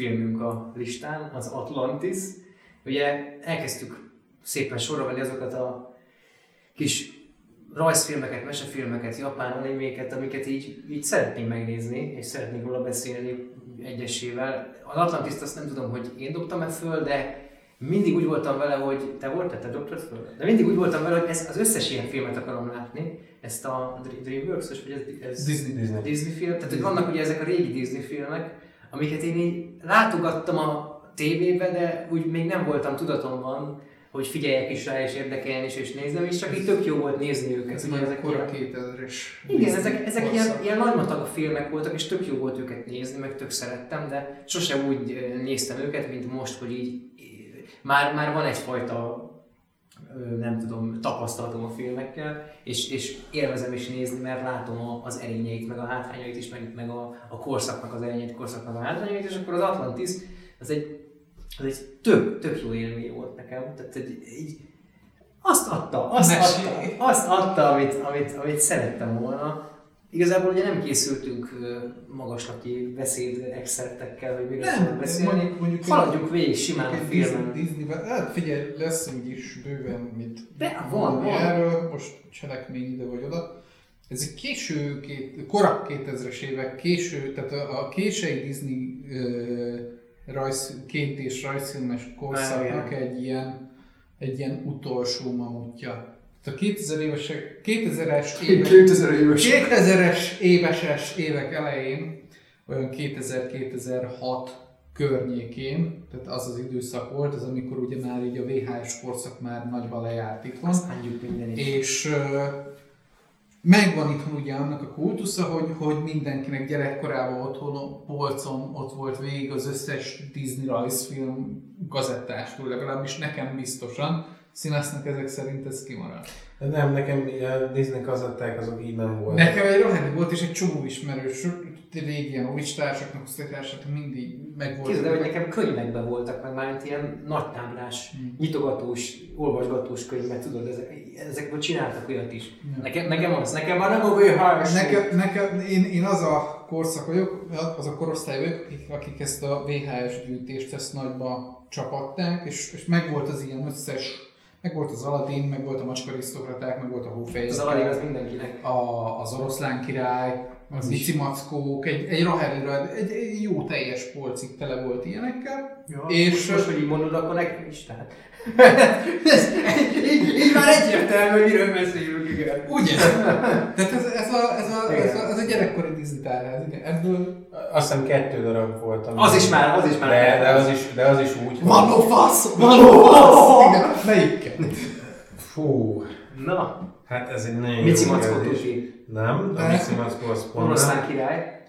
Filmünk a listán, az Atlantis. Ugye elkezdtük szépen sorra venni azokat a kis rajzfilmeket, mesefilmeket, japán animéket, amiket így, így szeretnénk megnézni, és szeretnénk róla beszélni egyesével. Az Atlantis azt nem tudom, hogy én dobtam-e föl, de mindig úgy voltam vele, hogy te voltál, te dobtad föl? De mindig úgy voltam vele, hogy ez, az összes ilyen filmet akarom látni, ezt a Dreamworks-os, vagy ez, ez Disney. Disney. Disney film, tehát hogy vannak ugye ezek a régi Disney filmek, amiket én így látogattam a tévébe, de úgy még nem voltam tudatomban, hogy figyeljek is rá, és érdekeljen is, és nézem, és csak így tök jó volt nézni őket. Ez Ugye ezek kora ilyen- 2000-es. igen, ezek, ezek ilyen, ilyen nagymatag filmek voltak, és tök jó volt őket nézni, meg tök szerettem, de sose úgy néztem őket, mint most, hogy így már, már van egyfajta nem tudom, tapasztalatom a filmekkel, és, és élvezem is nézni, mert látom a, az erényeit, meg a hátrányait is, meg, meg a, a korszaknak az erényeit, korszaknak a hátrányait, és akkor az Atlantis, az egy, az egy tök, tök jó élmény volt nekem. Tehát egy, így, azt adta, azt Mesélj. adta, azt adta, amit, amit, amit szerettem volna. Igazából ugye nem készültünk magaslati beszéd excertekkel, hogy miről Nem, beszélni. mondjuk- mondjuk Haladjunk végig simán a filmen. Disney, Disneyben, hát figyelj, lesz úgyis bőven mit De van, van. erről, most cselekmény ide vagy oda. Ez egy késő, két, korabb 2000-es évek, késő, tehát a, a késői Disney ö, rajz, két és rajzfilmes korszaknak egy ilyen, egy ilyen utolsó mamutja. A 2000 évesek, 2000-es évek, 2000 éves. 2000-es éveses évek elején, olyan 2000-2006 környékén, tehát az az időszak volt, az amikor ugye már így a VHS korszak már nagyban lejárt minden is. és megvan itthon ugye annak a kultusza, hogy, hogy mindenkinek gyerekkorában otthon polcon ott volt végig az összes Disney rajzfilm gazettástól, legalábbis nekem biztosan. Színesznek ezek szerint ez kimarad. De nem, nekem a Disney kazetták azok így nem voltak. Nekem egy rohadt volt, és egy csomó ismerős, régi ilyen osztálytársaknak, osztálytársaknak mindig megvolt. Képzeld, el, hogy nekem könyvekben voltak, meg már ilyen nagy táblás, Hmm. nyitogatós, olvasgatós könyvek, tudod, ezek, ezekből csináltak olyat is. Ja. Nekem, nekem az, nekem már nem a VHS. Nekem, nekem, én, én az a korszak vagyok, az a korosztály vagyok, akik, akik ezt a VHS gyűjtést ezt nagyba csapatták, és, és megvolt az ilyen összes, meg volt az Aladdin, meg volt a macskarisztokraták, meg volt a hófejek. Az Aladdin az mindenkinek. a, az oroszlán király, az Mici Mackók, egy, egy Rahel, egy, egy jó teljes polcig tele volt ilyenekkel. Ja, És- most, hogy így mondod, akkor nekem is, tehát. ez, így, így, már egyértelmű, hogy miről beszélünk, igen. Ugye? Tehát ez, ez, a, ez, a, ez, a, ez a gyerekkori Disney tárház, igen. Ebből Azt hiszem kettő darab volt. ami- Az is már, az is már. De, de, az, is, de az is úgy, hogy... Van fasz! Van fasz! Igen, melyikkel? Fú, Na, hát ez egy nagyon Mici jó Mackó. Nem, a Mici Mackó az pont. Oroszlán király.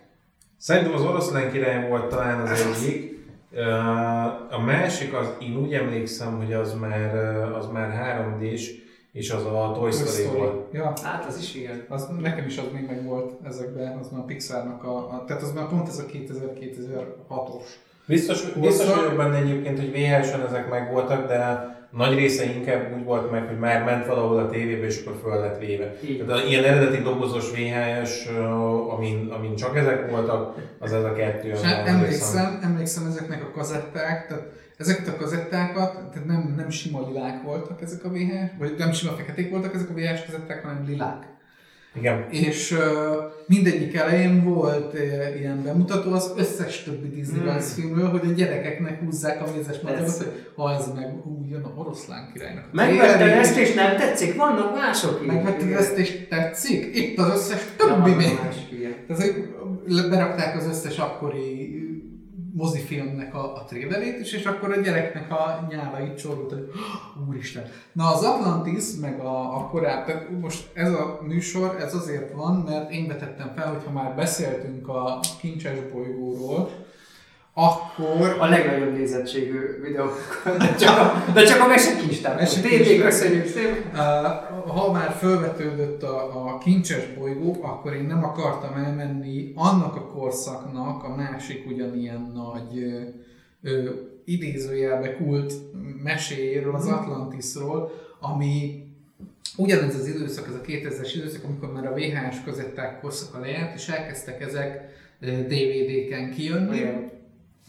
Szerintem az oroszlán király volt talán az egyik. Ö, A másik, az, én úgy emlékszem, hogy az már, az már 3D-s, és az a Toy Story volt. Ja, Hát, az is igen. az, nekem is az még meg volt ezekben, az már a Pixarnak a, a tehát az már pont ez a 2000-2006-os. Biztos, biztos vagyok benne egyébként, hogy VHS-en ezek megvoltak, de nagy része inkább úgy volt meg, hogy már ment valahol a tévébe, és akkor föl lett véve. Így. Tehát ilyen eredeti dobozos VHS, amin, amin csak ezek voltak, az ez a kettő. És amire emlékszem, emlékszem ezeknek a kazetták, tehát ezeket a kazettákat, tehát nem, nem sima lilák voltak ezek a VHS, vagy nem sima feketék voltak ezek a VHS kazetták, hanem lilák. Igen. És uh, mindegyik elején volt uh, ilyen bemutató az összes többi Disney Hmm. rajzfilmről, hogy a gyerekeknek húzzák a mézes Persze. hogy ha ez meg, ú, jön a oroszlán királynak. Megvetted ezt és nem tetszik? Vannak mások is. Megvetted ezt és tetszik? Itt az összes többi még. Tehát hogy berakták az összes akkori mozifilmnek a, a trailerét is, és akkor a gyereknek a nyálait csorgott, hogy "Oh, úristen. Na az Atlantis, meg a, a korábbi, tehát most ez a műsor, ez azért van, mert én vetettem fel, hogyha már beszéltünk a kincses bolygóról, akkor A legnagyobb nézettségű videók. De csak a, de csak a. Mesekincstár. TV, köszönjük szépen. Ha már felvetődött a, a kincses bolygó, akkor én nem akartam elmenni annak a korszaknak a másik ugyanilyen nagy ö, idézőjelbe kult meséjéről, az Atlantisról, ami ugyanez az időszak, ez a 2000-es időszak, amikor már a VHS kazetták korszaka lejárt, és elkezdtek ezek DVD-ken kijönni, Igen.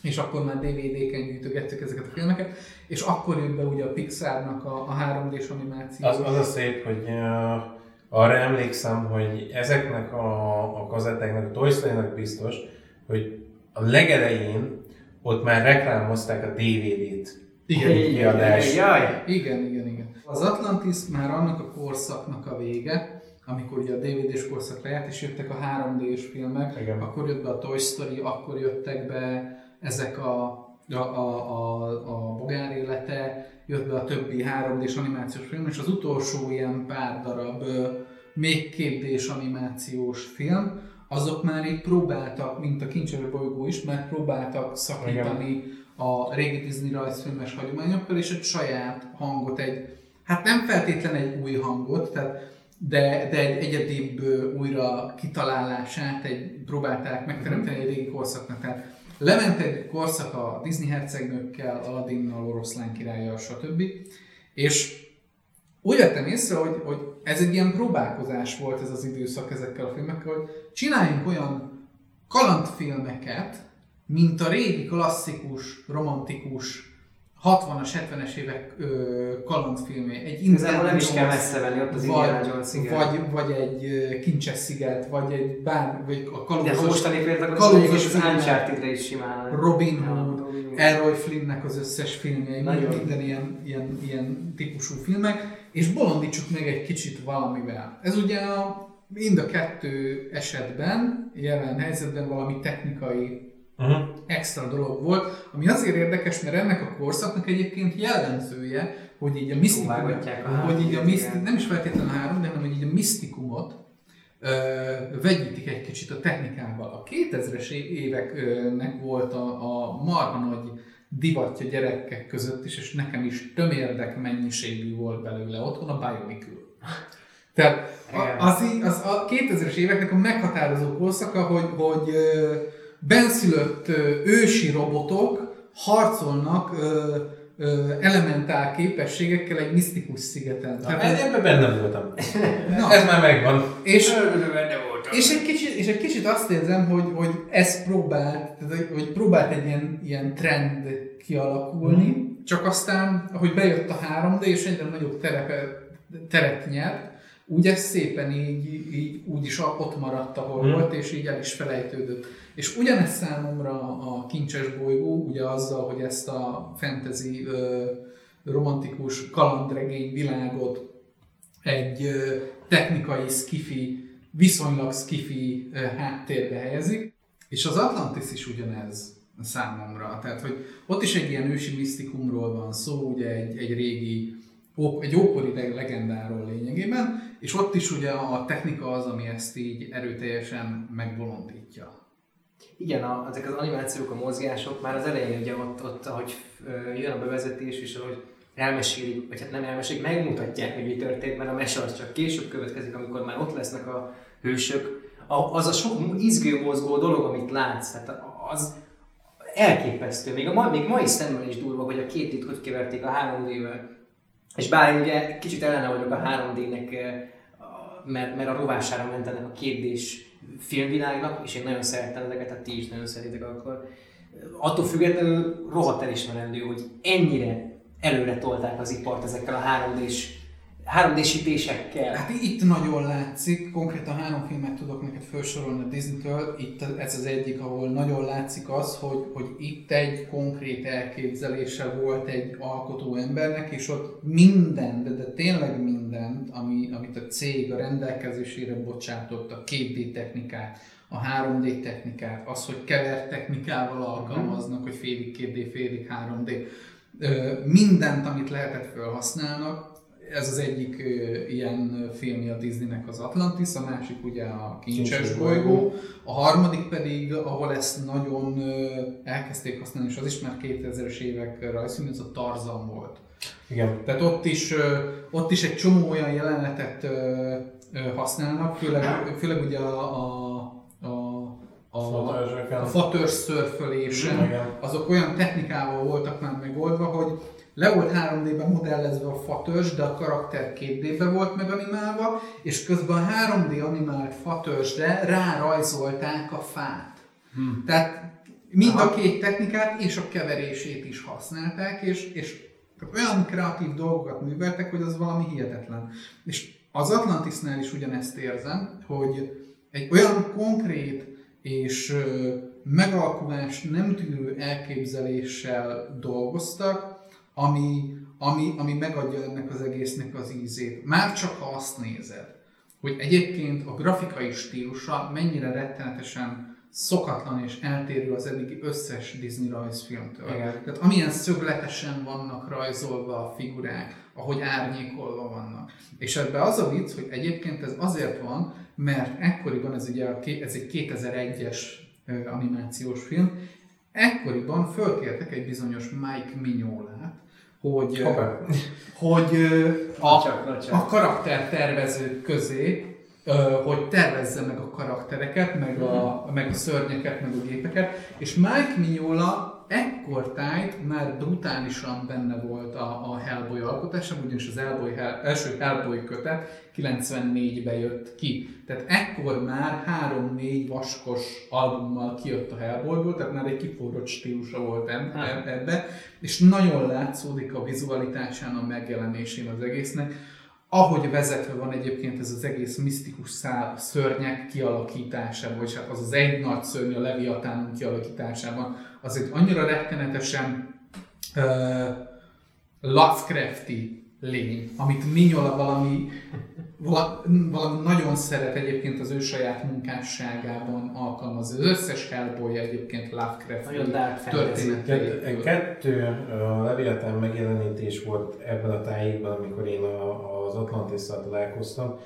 És akkor már DVD-ken gyűjtögettük ezeket a filmeket, és akkor jött be ugye a Pixarnak a, a 3D-s animáció. Az, az a szép, hogy uh, arra emlékszem, hogy ezeknek a, a kazettáknak, a Toy Story-nak biztos, hogy a legelején ott már reklámozták a DVD-t. Igen, kiadás. Jaj! Igen, igen, igen. Az Atlantis már annak a korszaknak a vége, amikor ugye a DVD-s korszak lejárt, és jöttek a 3D-s filmek, Igen. akkor jött be a Toy Story, akkor jöttek be ezek a, a, a, a, a bogár élete, jött be a többi 3D-s animációs film, és az utolsó ilyen pár darab még 2D-s animációs film, azok már így próbáltak, mint a Kincses bolygó is, már próbáltak szakítani a régi Disney rajzfilmes hagyományokkal, és egy saját hangot, egy, hát nem feltétlen egy új hangot, tehát de, de egy egyedibb újra kitalálását egy, próbálták megteremteni egy régi korszaknak. Tehát lement egy korszak a Disney hercegnőkkel, Aladinnal, Oroszlán királlyal, stb. És úgy vettem észre, hogy, hogy ez egy ilyen próbálkozás volt ez az időszak ezekkel a filmekkel, hogy csináljunk olyan kalandfilmeket, mint a régi klasszikus, romantikus 60-as, 70-es évek ö, kalandfilmé. Egy Igazából nem is kell messze menni ott az Indiana Jones, igen. vagy, vagy egy kincses sziget, vagy egy bár, vagy a De kalózos mostani példák, akkor kalózos az. Uncharted-re is simán. Robin Hood. Errol Flynnnek az összes filmjei, Nagyon. minden ilyen, ilyen, ilyen típusú filmek, és bolondítsuk meg egy kicsit valamivel. Ez ugye a, mind a kettő esetben, jelen helyzetben valami technikai Uh-huh. extra dolog volt, ami azért érdekes, mert ennek a korszaknak egyébként jellemzője, hogy így a misztikumot, hogy így a miszti, nem is feltétlenül a három, de hanem hogy így a misztikumot ö, vegyítik egy kicsit a technikával. A 2000-es éveknek volt a, a marha nagy divatja gyerekek között is, és nekem is tömérdek mennyiségű volt belőle otthon a Bionicle. Tehát az, az a 2000-es éveknek a meghatározó korszaka, hogy, hogy ö, benszülött ősi robotok harcolnak ö, ö, elementál képességekkel egy misztikus szigeten. Na, Tehát, ebben benne voltam. Na. Ez már megvan. és, Benne voltam. és, egy kicsit, és egy kicsit azt érzem, hogy, hogy ez próbált, tehát, hogy- próbált egy ilyen, ilyen trend kialakulni, Mhm. csak aztán, ahogy bejött a 3D, és egyre nagyobb terepe, teret nyert, úgy ez szépen így, így úgy is ott maradt, ahol Mhm. volt, és így el is felejtődött. És ugyanez számomra a kincses bolygó, ugye azzal, hogy ezt a fantasy romantikus kalandregény világot egy technikai skifi, viszonylag skifi háttérbe helyezik, és az Atlantis is ugyanez számomra. Tehát, hogy ott is egy ilyen ősi misztikumról van szó, ugye egy, egy régi, egy ókori leg- legendáról lényegében, és ott is ugye a technika az, ami ezt így erőteljesen megbolondítja. Igen, a, ezek az animációk, a mozgások már az elején, ugye ott, ott ahogy jön a bevezetés, és ahogy elmesélik, vagy hát nem elmesélik, megmutatják, hogy mi történt, mert a mese az csak később következik, amikor már ott lesznek a hősök. A, az a sok izgő mozgó dolog, amit látsz, tehát az elképesztő. Még, a, ma- még mai szemmel is durva, hogy a két hogy keverték a 3D-vel. És bár én ugye kicsit ellene vagyok a 3D-nek, eh, a- mert, mert a rovására ment ennek a 2 filmvilágnak, és én nagyon szerettem ezeket, tehát ti is nagyon szeretitek akkor. Attól függetlenül rohadt elismerendő, hogy ennyire előre tolták az ipart ezekkel a 3D-s 3D-sítésekkel. Hát itt nagyon látszik, konkrétan három filmet tudok neked felsorolni a Disney-től, itt ez az egyik, ahol nagyon látszik az, hogy, hogy itt egy konkrét elképzelése volt egy alkotó embernek, és ott minden, de, de tényleg mindent, ami, amit a cég a rendelkezésére bocsátott, a 2D technikát, a 3D technikát, az, hogy kever technikával alkalmaznak, hogy félig 2D, félig 3D, Ö, mindent, amit lehetett felhasználnak, ez az egyik ilyen filmje a Disneynek az Atlantis, a másik ugye a Kincses bolygó, a harmadik pedig, ahol ezt nagyon elkezdték használni, és az is már 2000-es évek rajzfilm, ez a Tarzan volt. Igen. Tehát ott is, ott is egy csomó olyan jelenetet használnak, főleg, főleg ugye a, a, a, a, Fotózsöken. a fatőrs szörfölésen, Igen. azok olyan technikával voltak már megoldva, hogy le volt 3D-ben modellezve a fatörzs, de a karakter 2D-ben volt meganimálva, és közben a 3D animált fatörzsre rárajzolták a fát. Hmm. Tehát mind Aha. a két technikát és a keverését is használták, és, és olyan kreatív dolgokat műveltek, hogy az valami hihetetlen. És az Atlantisnál is ugyanezt érzem, hogy egy olyan konkrét és megalkulást nem tűrő elképzeléssel dolgoztak, ami, ami, ami megadja ennek az egésznek az ízét. Már csak ha azt nézed, hogy egyébként a grafikai stílusa mennyire rettenetesen szokatlan és eltérő az eddigi összes Disney rajzfilmtől. Igen. Tehát amilyen szögletesen vannak rajzolva a figurák, ahogy árnyékolva vannak. És ebbe az a vicc, hogy egyébként ez azért van, mert ekkoriban, ez ugye ez egy 2001-es animációs film, ekkoriban fölkértek egy bizonyos Mike Mignolát, hogy, hogy a, a karaktertervezők közé hogy tervezze meg a karaktereket, meg a, meg a szörnyeket, meg a gépeket, és Mike Mignola ekkortájt már brutálisan benne volt a, a Hellboy alkotásában, ugyanis az Hellboy, első Hellboy kötet 94-ben jött ki. Tehát ekkor már 3-4 vaskos albummal kijött a Hellboyból, tehát már egy kiforrott stílusa volt ebbe, és nagyon látszódik a vizualitásán, a megjelenésén az egésznek ahogy vezetve van egyébként ez az egész misztikus szál, szörnyek kialakításában, vagy hát az az egy nagy szörny a Leviatánunk kialakításában, az egy annyira rettenetesen uh, Lovecrafti lény, amit Mignola valami, valami nagyon szeret egyébként az ő saját munkásságában alkalmazni. Az összes Hellboy egyébként Lovecraft történetei. Kettő Leviatán megjelenítés volt ebben a tájékban, amikor én a, az Atlantis-szal találkoztam,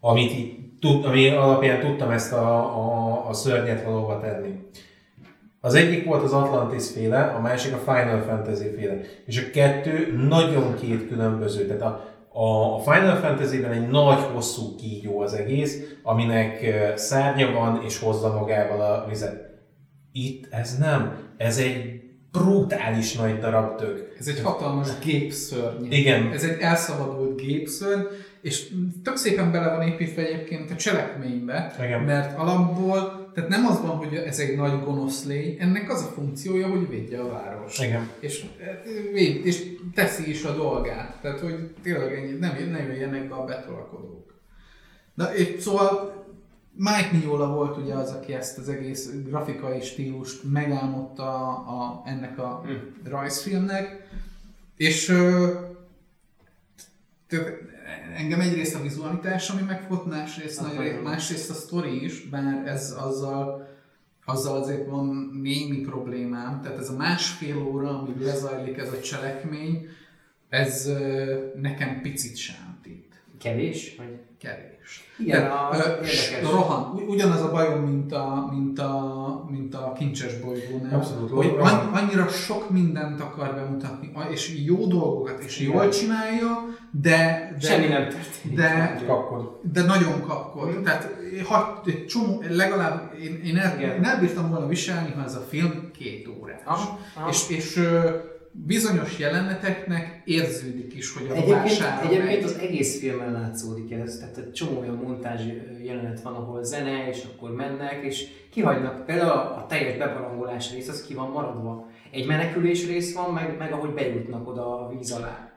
amit tud, ami alapján tudtam ezt a, a, a szörnyet valóba tenni. Az egyik volt az Atlantis féle, a másik a Final Fantasy féle. És a kettő nagyon két különböző. Tehát a, a Final Fantasy-ben egy nagy, hosszú kígyó az egész, aminek szárnya van és hozza magával a vizet. Itt ez nem. Ez egy brutális nagy darab tök. Ez egy hatalmas gépszörny. Igen. Ez egy elszabadult gépszörny, és tök szépen bele van építve egyébként a cselekménybe, Igen. mert alapból, tehát nem az van, hogy ez egy nagy gonosz lény, ennek az a funkciója, hogy védje a város. Igen. És, véd, és teszi is a dolgát. Tehát, hogy tényleg ennyi, nem, nem jöjjenek be a betolakodók. Na, és szóval Mike Mignola volt ugye az, aki ezt az egész grafikai stílust megálmodta a, a, ennek a hm. rajzfilmnek, és tehát engem egyrészt a vizualitás, ami megfogott, másrészt, nagy, másrészt a sztori is, bár ez azzal, azzal azért van némi problémám. Tehát ez a másfél óra, amíg lezajlik ez a cselekmény, ez nekem picit sántít. Kevés? Vagy? Kevés. Igen, De, a, érdekes. Rohan, ugyanaz a bajom, mint a, mint a, mint a kincses bolygónál. Abszolút. Hogy an, annyira sok mindent akar bemutatni, és jó dolgokat, és jól csinálja, de... de Semmi nem történik. De, kapkod. de nagyon kapkod. Mm. Tehát ha, egy csomó, legalább én, én, el, én elbírtam volna viselni, ha ez a film két órás. Aha, aha. És, és bizonyos jeleneteknek érződik is, hogy a egyébként, egyébként az egész filmen látszódik ez, tehát egy csomó olyan montázs jelenet van, ahol zene, és akkor mennek, és kihagynak, például a teljes bebarangolás rész, az ki van maradva. Egy menekülés rész van, meg, meg ahogy bejutnak oda a víz alá.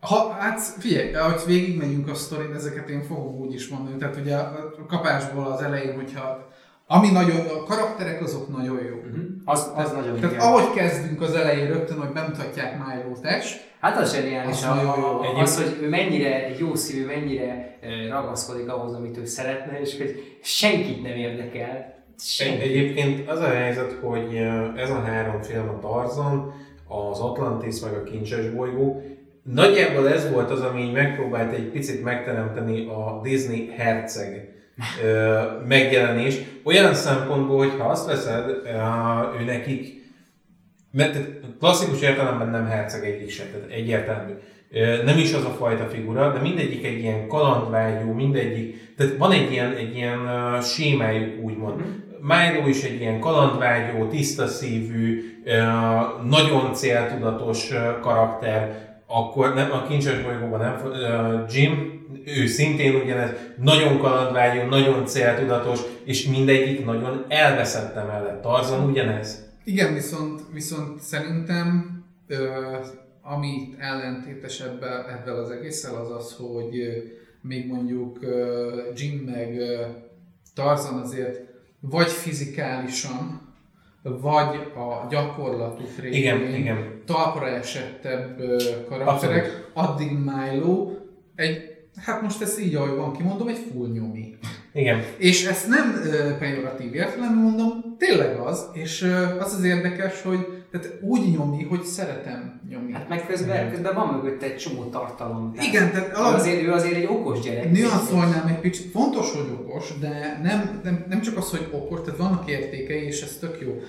Ha, hát figyelj, ahogy végigmegyünk a sztorin, ezeket én fogom úgy is mondani. Tehát ugye a kapásból az elején, hogyha ami nagyon, a karakterek azok nagyon jó. Uh-huh. Az, az tehát, nagyon Tehát igen. ahogy kezdünk az elején rögtön, hogy bemutatják Milo test. Hát az zseniális, az, a, a, az, hogy ő mennyire jó szívű, mennyire ragaszkodik ahhoz, amit ő szeretne, és hogy senkit nem érdekel. Senki. Egyébként az a helyzet, hogy ez a három film, a Tarzan, az Atlantis meg a Kincses bolygó, Nagyjából ez volt az, ami megpróbált egy picit megteremteni a Disney herceg megjelenés. Olyan szempontból, hogy ha azt veszed, ő nekik, mert klasszikus értelemben nem herceg egyik sem, tehát egyértelmű. Nem is az a fajta figura, de mindegyik egy ilyen kalandvágyú, mindegyik, tehát van egy ilyen, egy ilyen sémájuk úgymond. Mm. Milo is egy ilyen kalandvágyó, tiszta szívű, nagyon céltudatos karakter, akkor nem, a kincses bolygóban nem, Jim, ő szintén ugyanez, nagyon kalandvágyó, nagyon céltudatos, és mindegyik nagyon elveszette mellett. Tarzan ugyanez. Igen, viszont, viszont szerintem ö, ami ellentétes ebben, ebben az egésszel az az, hogy még mondjuk Jim meg Tarzan azért vagy fizikálisan, vagy a gyakorlatuk révén Igen, igen. talpra esettebb karakterek, addig Milo egy, hát most ezt így, ahogy van kimondom, egy full nyomi. Igen. És ezt nem ö, pejoratív értelemben mondom, tényleg az, és ö, az az érdekes, hogy tehát úgy nyomi, hogy szeretem nyomni. Hát meg közben, közben van mögött egy csomó tartalom. Tehát Igen, tehát alap, azért, ő azért egy okos gyerek. nüanszolnám egy picit. Fontos, hogy okos, de nem, nem, nem csak az, hogy okos, tehát vannak értékei, és ez tök jó.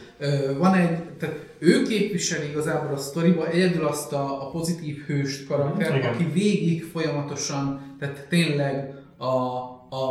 Van egy, tehát ő képviseli igazából a sztoriba egyedül azt a, a pozitív hőst karakter, Igen. aki végig folyamatosan, tehát tényleg a, a,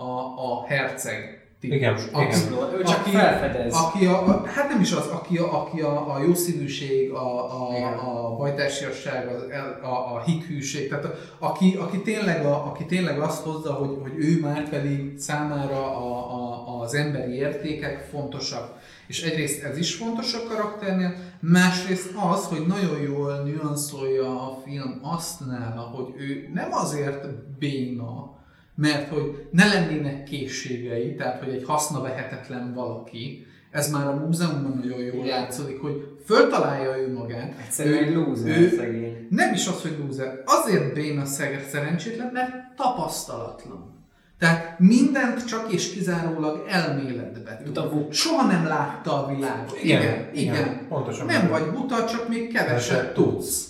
a, a herceg típus. Igen, Aki- igen. Ő csak felfedez. Aki a, a, hát nem is az, aki a, aki a, a jószívűség, a, a, Igen. a bajtársiasság, el- a, a highűség, tehát a, aki, aki, tényleg a, aki tényleg azt hozza, hogy, hogy ő már pedig számára a, a, az emberi értékek fontosak. És egyrészt ez is fontos a karakternél, másrészt az, hogy nagyon jól nüanszolja a film azt nála, hogy ő nem azért béna, mert hogy ne lennének készségei, tehát hogy egy hasznavehetetlen valaki, ez már a múzeumban nagyon jól Igen. látszódik, hogy föltalálja ő magát. Egyszerűen egy loser, ő, szegény. nem is az, hogy loser, azért béna szeg szerencsétlen, mert tapasztalatlan. Tehát mindent csak és kizárólag elméletbe tud. Soha nem látta a világot. Igen, igen. igen. Pontosan. Nem vagy buta, csak még keveset tudsz.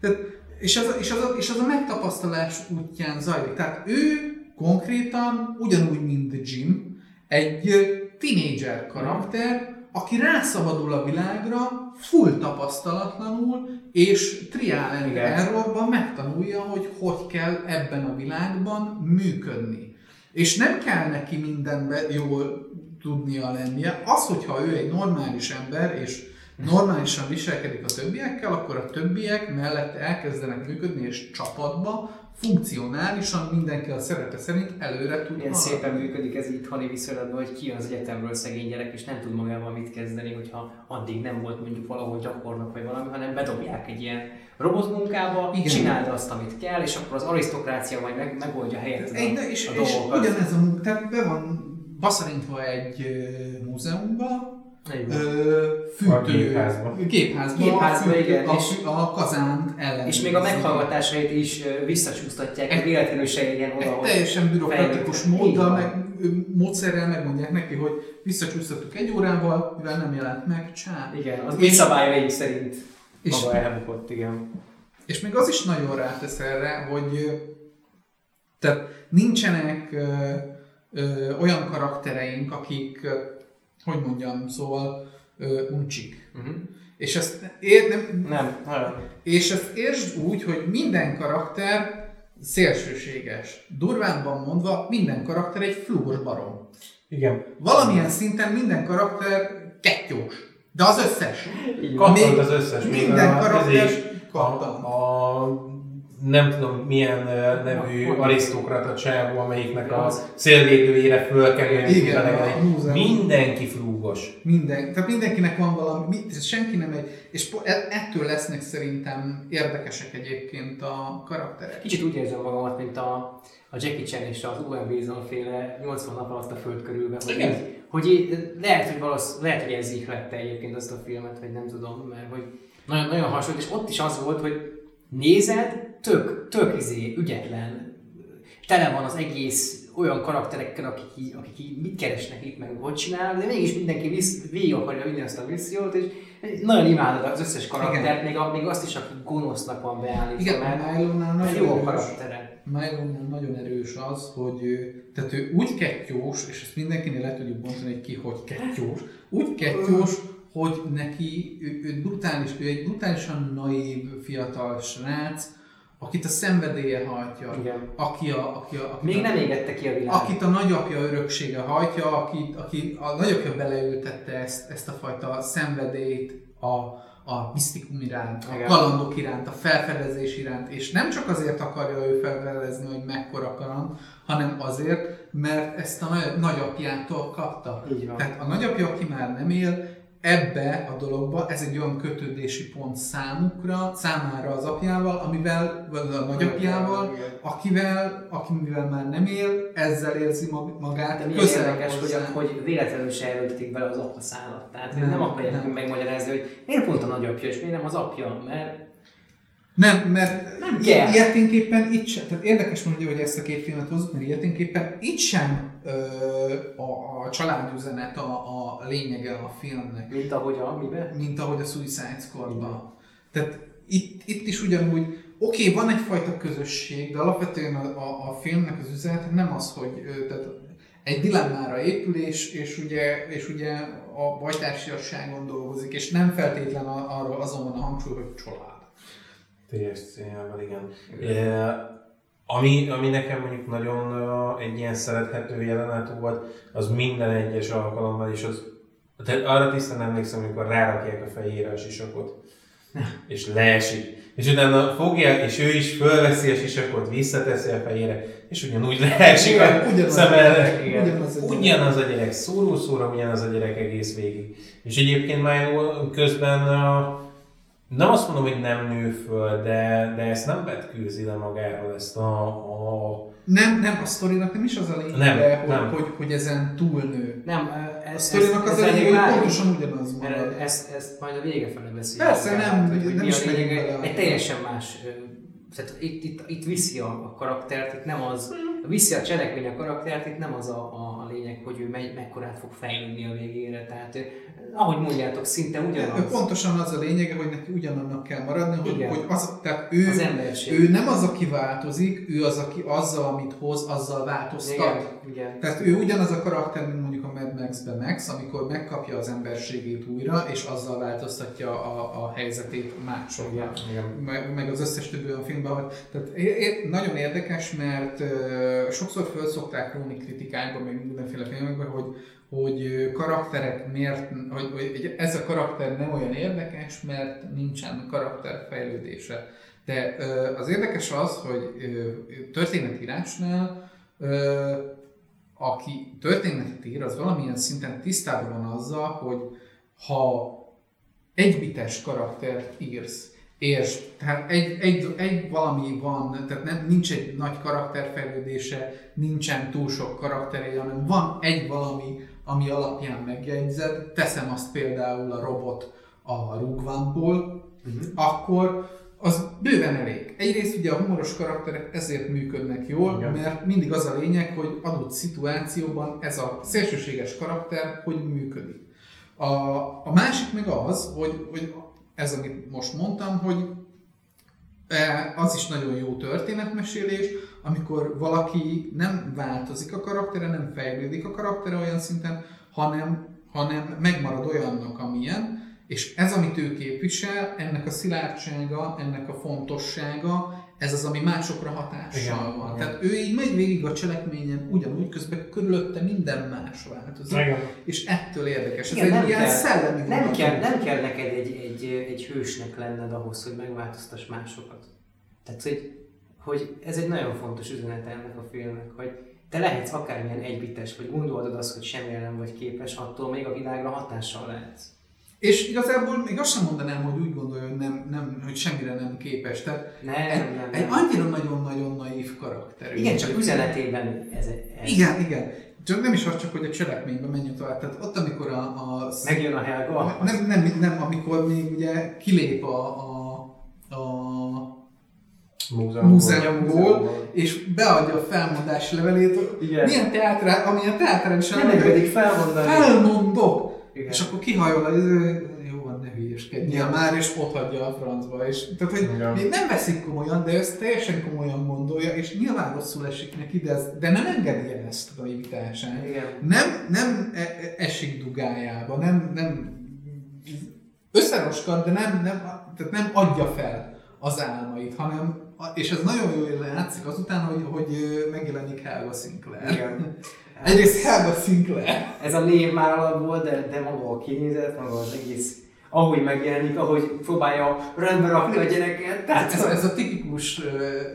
Tehát, és, az, és, az, és az a megtapasztalás útján zajlik. Tehát ő konkrétan, ugyanúgy, mint Jim, egy tinédzser karakter, aki rászabadul a világra, full tapasztalatlanul, és trial and errorban megtanulja, hogy hogy kell ebben a világban működni. És nem kell neki mindenben jól tudnia lennie. Az, hogyha ő egy normális ember, és normálisan viselkedik a többiekkel, akkor a többiek mellett elkezdenek működni, és csapatba, funkcionálisan mindenki a szerepe szerint előre tud haladni. szépen működik ez itthoni viszonylatban, hogy ki az egyetemről szegény gyerek, és nem tud magával mit kezdeni, hogyha addig nem volt mondjuk valahol gyakornok vagy valami, hanem bedobják egy ilyen robotmunkába, Igen. csináld azt, amit kell, és akkor az arisztokrácia majd meg, megoldja helyett Egy, a, és, a és dolgokat. ugyanez a munka, tehát be van baszarintva egy múzeumba, fűtő, A gépházba. gépházba, Gépházba, a, fűtő, igen, a, és- a kazánt ellen. És még a meghallgatásait is visszacsúsztatják, hogy véletlenül se érjen oda, Egy teljesen bürokratikus móddal, meg módszerrel megmondják neki, hogy visszacsúsztattuk egy órával, mivel nem jelent meg, csá. Igen, az mi szabályaink szerint És- maga elbukott, igen. És még az is nagyon rátesz erre, hogy tehát nincsenek ö, ö, olyan karaktereink, akik, ö, hogy mondjam, szóval ö, uncsik. Uh-huh. És ezt, ér, nem, Nem, nagyon. és ezt értsd úgy, hogy minden karakter szélsőséges. Durvánban mondva, minden karakter egy flúros barom. Igen. Valamilyen szinten minden karakter kettyós. De az összes. Van. Kattant az összes. minden karakter ezért a, a, nem tudom milyen nevű arisztokrata csávó, amelyiknek a Az. szélvédőjére fölkerül, Igen, a mindenki flúgos. Minden, tehát mindenkinek van valami, senki nem egy, és e- ettől lesznek szerintem érdekesek egyébként a karakterek. Kicsit úgy érzem magamat, mint a, a Jackie Chan és az Owen Wilson féle 80 nap alatt a föld körülbe. Hogy, Igen. így- hogy így, lehet, hogy valasz, lehet, hogy ez ihlette egyébként azt a filmet, vagy nem tudom, mert hogy nagyon, nagyon hasonló, és ott is az volt, hogy nézed, tök, tök izé, ügyetlen, tele van az egész olyan karakterekkel, akik, így, akik így mit keresnek itt, meg hogy csinálnak, de mégis mindenki visz, végig akarja vinni ezt a missziót, és nagyon imádod az összes karaktert, még, a, még azt is, aki gonosznak van beállítva, Igen, mert Milo-nál nagyon jó erős. karaktere. Milo-nál nagyon erős az, hogy ő, tehát ő úgy kettyós, és ezt mindenkinél le tudjuk bontani, hogy ki hogy kettyós, úgy kettyós, hogy neki, ő, ő, brutális, ő egy brutálisan naív fiatal srác, akit a szenvedélye hajtja, Igen. aki a, aki a, aki Még a, nem égette ki a világ. akit a nagyapja öröksége hajtja, akit, aki a nagyapja beleültette ezt, ezt a fajta szenvedélyt a, a misztikum iránt, a Igen. kalandok iránt, a felfedezés iránt, és nem csak azért akarja ő felfedezni, hogy mekkora kaland, hanem azért, mert ezt a nagy- nagyapjától kapta. Tehát a nagyapja, aki már nem él, ebbe a dologba, ez egy olyan kötődési pont számukra, számára az apjával, amivel, vagy a nagyapjával, akivel, akivel már nem él, ezzel érzi mag- magát De közel érdekes, hogy, hogy véletlenül se erőltetik bele az apa szállat. Tehát nem, Nem, akarják nem. megmagyarázni, hogy miért pont a nagyapja, és miért nem az apja, mert Nem, mert Nem kell. ilyeténképpen itt sem, tehát érdekes mondja, hogy ezt a két filmet hozzuk, mert ilyeténképpen itt sem ö, a, a családüzenet a, a lényege a filmnek. mint ahogy a miben. mint ahogy a Suicide Squad-ban. Tehát itt, itt is ugyanúgy, oké, okay, van egyfajta közösség, de alapvetően a, a, a filmnek az üzenete nem az, hogy tehát egy dilemmára épül, és, és, ugye, és ugye a bajtársiasságon dolgozik, és nem feltétlen a, arról azon van a hangsúly, hogy család. TSC-vel, igen. Ami, ami nekem mondjuk nagyon egy ilyen szerethető jelenet volt, az minden egyes alkalommal is az, tehát arra tisztán emlékszem, amikor rárakják a fejére a sisakot, és leesik. És utána fogja, és ő is fölveszi a sisakot, visszateszi a fejére, és ugyanúgy leesik a ugyanaz, szem előtt. igen. ugyanaz, a gyerek. Ugyanaz a gyerek, szóró-szóra ugyanaz a gyerek egész végig. És egyébként már közben uh, nem azt mondom, hogy nem nő föl, de, de ezt nem vetkőzi le magáról, ezt a, a Nem, nem, a sztorinak nem is az a lényege, Nem, hogy, nem. Hogy, hogy ezen túlnő. Nem, A ez, sztorinak az a elég lényege, hogy pontosan ugyanaz marad. Mert ezt, ezt majd a vége fele beszéljük. Persze, nem, hogy nem a is lényege. bele. Egy teljesen más, tehát itt, itt, itt viszi a, a karaktert, itt nem az, viszi a cselekmény a karaktert, itt nem az a, a, a lényeg, hogy ő megy, mekkorát fog fejlődni a végére. Tehát ahogy mondjátok, szinte ugyanaz. Pontosan az a lényege, hogy neki ugyanannak kell maradni, hogy, hogy az, tehát ő, Az emberség. ő nem az, aki változik, ő az, aki azzal, amit hoz, azzal változtat. Igen, igen. Tehát ő ugyanaz a karakter, mint Mad Max-ben Max, amikor megkapja az emberségét újra, és azzal változtatja a, a helyzetét igen. meg, meg az összes többi olyan filmben, hogy, tehát é- nagyon érdekes, mert uh, sokszor föl szokták róni kritikákban, meg mindenféle filmekben, hogy, hogy ö, karakterek miért, hogy, hogy ez a karakter nem olyan érdekes, mert nincsen karakterfejlődése. De ö, az érdekes az, hogy ö, történetírásnál ö, aki történetet ír, az valamilyen szinten tisztában van azzal, hogy ha egybites karaktert írsz, és tehát egy, egy, egy valami van, tehát nem, nincs egy nagy karakterfejlődése, nincsen túl sok karaktere, hanem van egy valami, ami alapján megjegyzed, teszem azt például a robot a rúgvámból, akkor az bőven elég. Egyrészt ugye a humoros karakterek ezért működnek jól, Igen. mert mindig az a lényeg, hogy adott szituációban ez a szélsőséges karakter hogy működik. A, a másik meg az, hogy, hogy ez, amit most mondtam, hogy e, az is nagyon jó történetmesélés, amikor valaki nem változik a karaktere, nem fejlődik a karaktere olyan szinten, hanem, hanem megmarad olyannak, amilyen, és ez, amit ő képvisel, ennek a szilárdsága, ennek a fontossága, ez az, ami másokra hatással Igen, van. igen. Tehát ő így megy végig a cselekményen, ugyanúgy közben körülötte minden más változik, Igen. és ettől érdekes. Igen, ez nem egy ilyen kell. szellemi Nem kell, nem kell neked egy, egy, egy hősnek lenned ahhoz, hogy megváltoztass másokat. Tehát, hogy, hogy ez egy nagyon fontos üzenet ennek a filmnek, hogy te lehetsz akármilyen egybites, vagy gondolod azt, hogy semmire nem vagy képes, attól még a világra hatással lehetsz. És igazából még azt sem mondanám, hogy úgy gondolja, hogy, nem, nem, hogy semmire nem képes. Tehát Nem, egy, nem, nem. egy annyira nagyon-nagyon naív karakter. Igen, csak üzenetében ez, ez. Igen, igen. Csak nem is az csak, hogy a cselekményben menjünk tovább. Tehát ott, amikor a... a Megjön a Helga. nem, nem, nem, amikor még ugye kilép a, a, a Múzeumból. múzeumból, és beadja a felmondási levelét. Igen. Milyen teátrál, amilyen teátrális Nem engedik felmondani. Felmondok! Igen. És akkor kihajol, az, jó van, ne hülyeskedjél már, és ott hagyja a francba. És, tehát, hogy Igen. még nem veszik komolyan, de ezt teljesen komolyan gondolja, és nyilván rosszul esik neki, de, ez, de nem engedi el ezt a naivitását. Igen. Nem, nem e- e- esik dugájába, nem, nem összeroskad, de nem, nem, tehát nem adja fel az álmait, hanem, és ez nagyon jól látszik azután, hogy, hogy megjelenik Helga Sinclair. Igen. Egyrészt Helga Sinclair. Ez a név már alapból, de, de maga a kinézet, maga az egész ahogy megjelenik, ahogy próbálja rendbe rakni a gyereket. Tehát Ez, ez a tipikus ö,